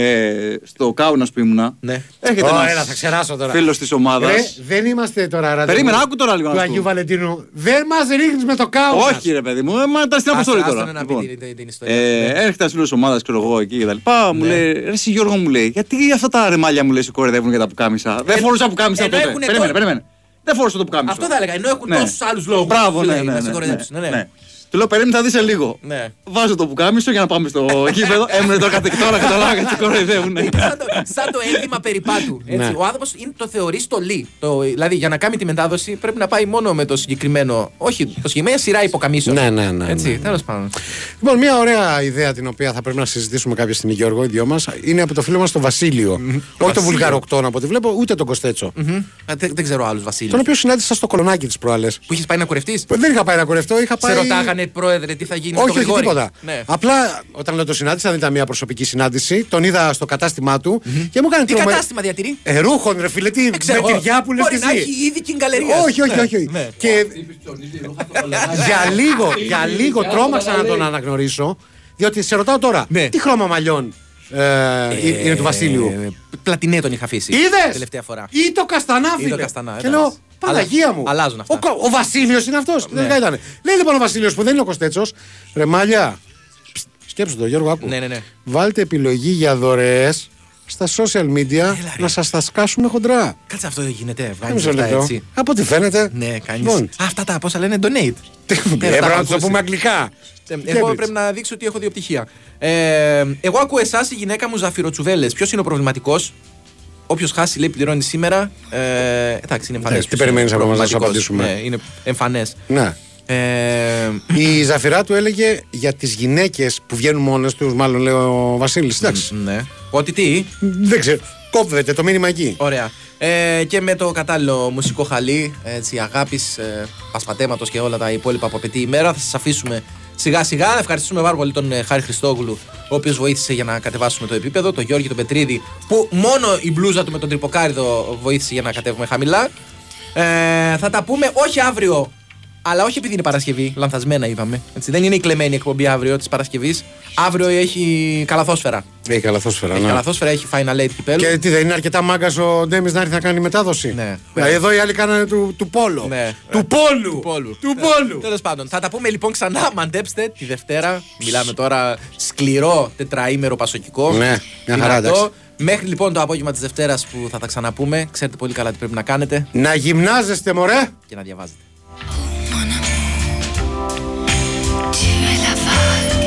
Ε, στο Κάουνας που ήμουνα. Ναι. Έρχεται Ω, ένας έλα, θα ξεράσω τώρα. φίλος της ομάδας. Ρε, δεν είμαστε τώρα ραντεβού Περίμενα, άκου τώρα λίγο Του να σου Αγίου πω. Βαλεντίνου. Δεν μας ρίχνεις με το κάο. Όχι, ρε παιδί μου, ε, μα ήταν στην αποστολή Άστο, τώρα. άστο να πει Λοιπόν, την- την ιστορία. ε, Ναι. Έρχεται ένας φίλος της ομάδας, ξέρω εγώ εκεί και τα λοιπά. Μου λέει, Ρε, εσύ Γιώργο μου λέει, γιατί αυτά τα ρεμάλια μου λέει σε κοροϊδεύουν για τα πουκάμισα; Δεν φορούσα πουκάμισα ενώ τότε. έχουνε Περίμενε, το- περίμενε. Δεν φορούσα το πουκάμισο. Αυτό θα έλεγα. Ενώ έχουν Ναι. τόσους άλλους λόγους. Μπράβο, ναι, ναι, Να σε ναι, κοροϊδέψουν. ναι, ναι, ναι. ναι. Του λέω, περίμενε, θα δεις σε λίγο. Ναι. Βάζω το πουκάμισο για να πάμε στο γήπεδο. Έμεινε τώρα κατ' τώρα καταλάβα γιατί κοροϊδεύουν. Είναι σαν το, σαν το ένδυμα περιπάτου. Έτσι. Ναι. Ο άνθρωπος το θεωρεί στολή. Το, δηλαδή για να κάνει τη μετάδοση πρέπει να πάει μόνο με το συγκεκριμένο. Όχι, το συγκεκριμένο σειρά υποκαμίσεων. Ναι, ναι, ναι, Έτσι, ναι. τέλος πάντων. Λοιπόν, μια ωραία ιδέα την οποία θα πρέπει να συζητήσουμε κάποια στιγμή, Γιώργο, οι δυο μας, είναι από το φίλο μας τον Βασίλειο. Όχι τον Βουλγαροκτόνο από ό,τι βλέπω, ούτε τον Κοστέτσο. Μμμ. Α, Δεν, δεν ξέρω άλλου Βασίλη. Τον οποίο συνάντησα στο κολονάκι της προάλλες. Που είχες πάει να κουρευτείς; Δεν είχα πάει να κουρευτώ, είχα πάει. Σε ρωτάγανε, πρόεδρε, τι θα γίνει με Όχι, τον όχι Γρηγόρη. τίποτα. Ναι. Απλά όταν λέω το συνάντησα, δεν ήταν μια προσωπική συνάντηση. Τον είδα στο κατάστημά του και μου έκανε Τι τρομε- κατάστημα διατηρεί; Ε, ρούχων, ρε φίλε, τι Δεν ξέρω. με τυριά που λες Μπορεί και να εσύ. έχει ήδη και γκαλερία. Όχι, όχι, όχι. όχι. Ναι. Και για λίγο, για λίγο τρόμαξα να τον αναγνωρίσω. Διότι σε ρωτάω τώρα, Ναι. τι χρώμα μαλλιών ε, είναι του Βασίλειου; Ε, Πλατινέ τον είχα αφήσει. Είδες! Τελευταία φορά. Ή το καστανά, Ή φίλε. το καστανά, Και εντάξει. λέω, Παναγία Αλλα- μου. αλλάζουν αυτά. Ο, Κα- ο Βασίλειος είναι αυτός. Ναι. Δεν ήταν. Λέει λοιπόν ο Βασίλειος που δεν είναι ο Κοστέτσο. Ρε μάλια. Ψ, Σκέψου το, Γιώργο, άκου. Ναι, ναι, ναι. Βάλτε επιλογή για δωρεές στα social media να σας τα σκάσουμε χοντρά. Κάτσε αυτό γίνεται. Βγάζει Μισό αυτά λεπτό. έτσι. Από ό,τι φαίνεται. Ναι, κάνεις. Λοιπόν, Αυτά τα πόσα λένε donate. τι- Ναι, τα Έπρεπε έχω να του το ακούσει. πούμε αγγλικά. Ε, Εγώ Cambridge. πρέπει να δείξω ότι έχω δύο πτυχία. Ε, εγώ ακούω εσάς, η γυναίκα μου Ζαφυροτσουβέλες. Ποιος είναι ο προβληματικός; Όποιος χάσει, λέει, πληρώνει σήμερα. Ε, εντάξει, είναι εμφανές. Ναι, τι περιμένεις από εμάς να σου απαντήσουμε; Ναι, είναι εμφανές. Ναι. Ε, Η Ζαφυρά του έλεγε για τις γυναίκες που βγαίνουν μόνες τους, μάλλον λέει ο Βασίλης. Εντάξει. ναι. Ότι τι, Δεν ξέρω. Κόβεται το μήνυμα εκεί. ωραία. Ε, και με το κατάλληλο μουσικό χαλί, έτσι, αγάπης, ε, πασπατέματος και όλα τα υπόλοιπα που απαιτεί η μέρα, θα σας αφήσουμε σιγά σιγά. Να ευχαριστήσουμε πάρα πολύ τον ε, Χάρη Χριστόγλου, ο οποίος βοήθησε για να κατεβάσουμε το επίπεδο. Τον Γιώργη τον Πετρίδη, που μόνο η μπλούζα του με τον τρυποκάριδο βοήθησε για να κατέβουμε χαμηλά. Ε, θα τα πούμε όχι αύριο Αλλά όχι επειδή είναι Παρασκευή, λανθασμένα είπαμε. Έτσι, δεν είναι η κλεμμένη εκπομπή αύριο της Παρασκευής. Αύριο έχει καλαθόσφαιρα. Έχει καλαθόσφαιρα. Έχει ναι. καλαθόσφαιρα, έχει Final Eight κυπέλου. Και τι δεν είναι αρκετά μάγκας ο Ντέμις να έρθει να κάνει μετάδοση; Ναι. Δηλαδή εδώ οι άλλοι κάνανε του, του πόλο. Ναι. Του πόλου. Του πόλου. Του πόλου. Τέλος πάντων, θα τα πούμε λοιπόν ξανά. Μαντέψτε τη Δευτέρα. Μιλάμε τώρα σκληρό τετραήμερο πασοκικό. Ναι, μια χαρά, Δυνατό. εντάξει. Μέχρι λοιπόν το απόγευμα της Δευτέρας που θα τα ξαναπούμε, ξέρετε πολύ καλά τι πρέπει να κάνετε Να γυμνάζεστε, μωρέ. και να διαβάζετε. Tu es la vague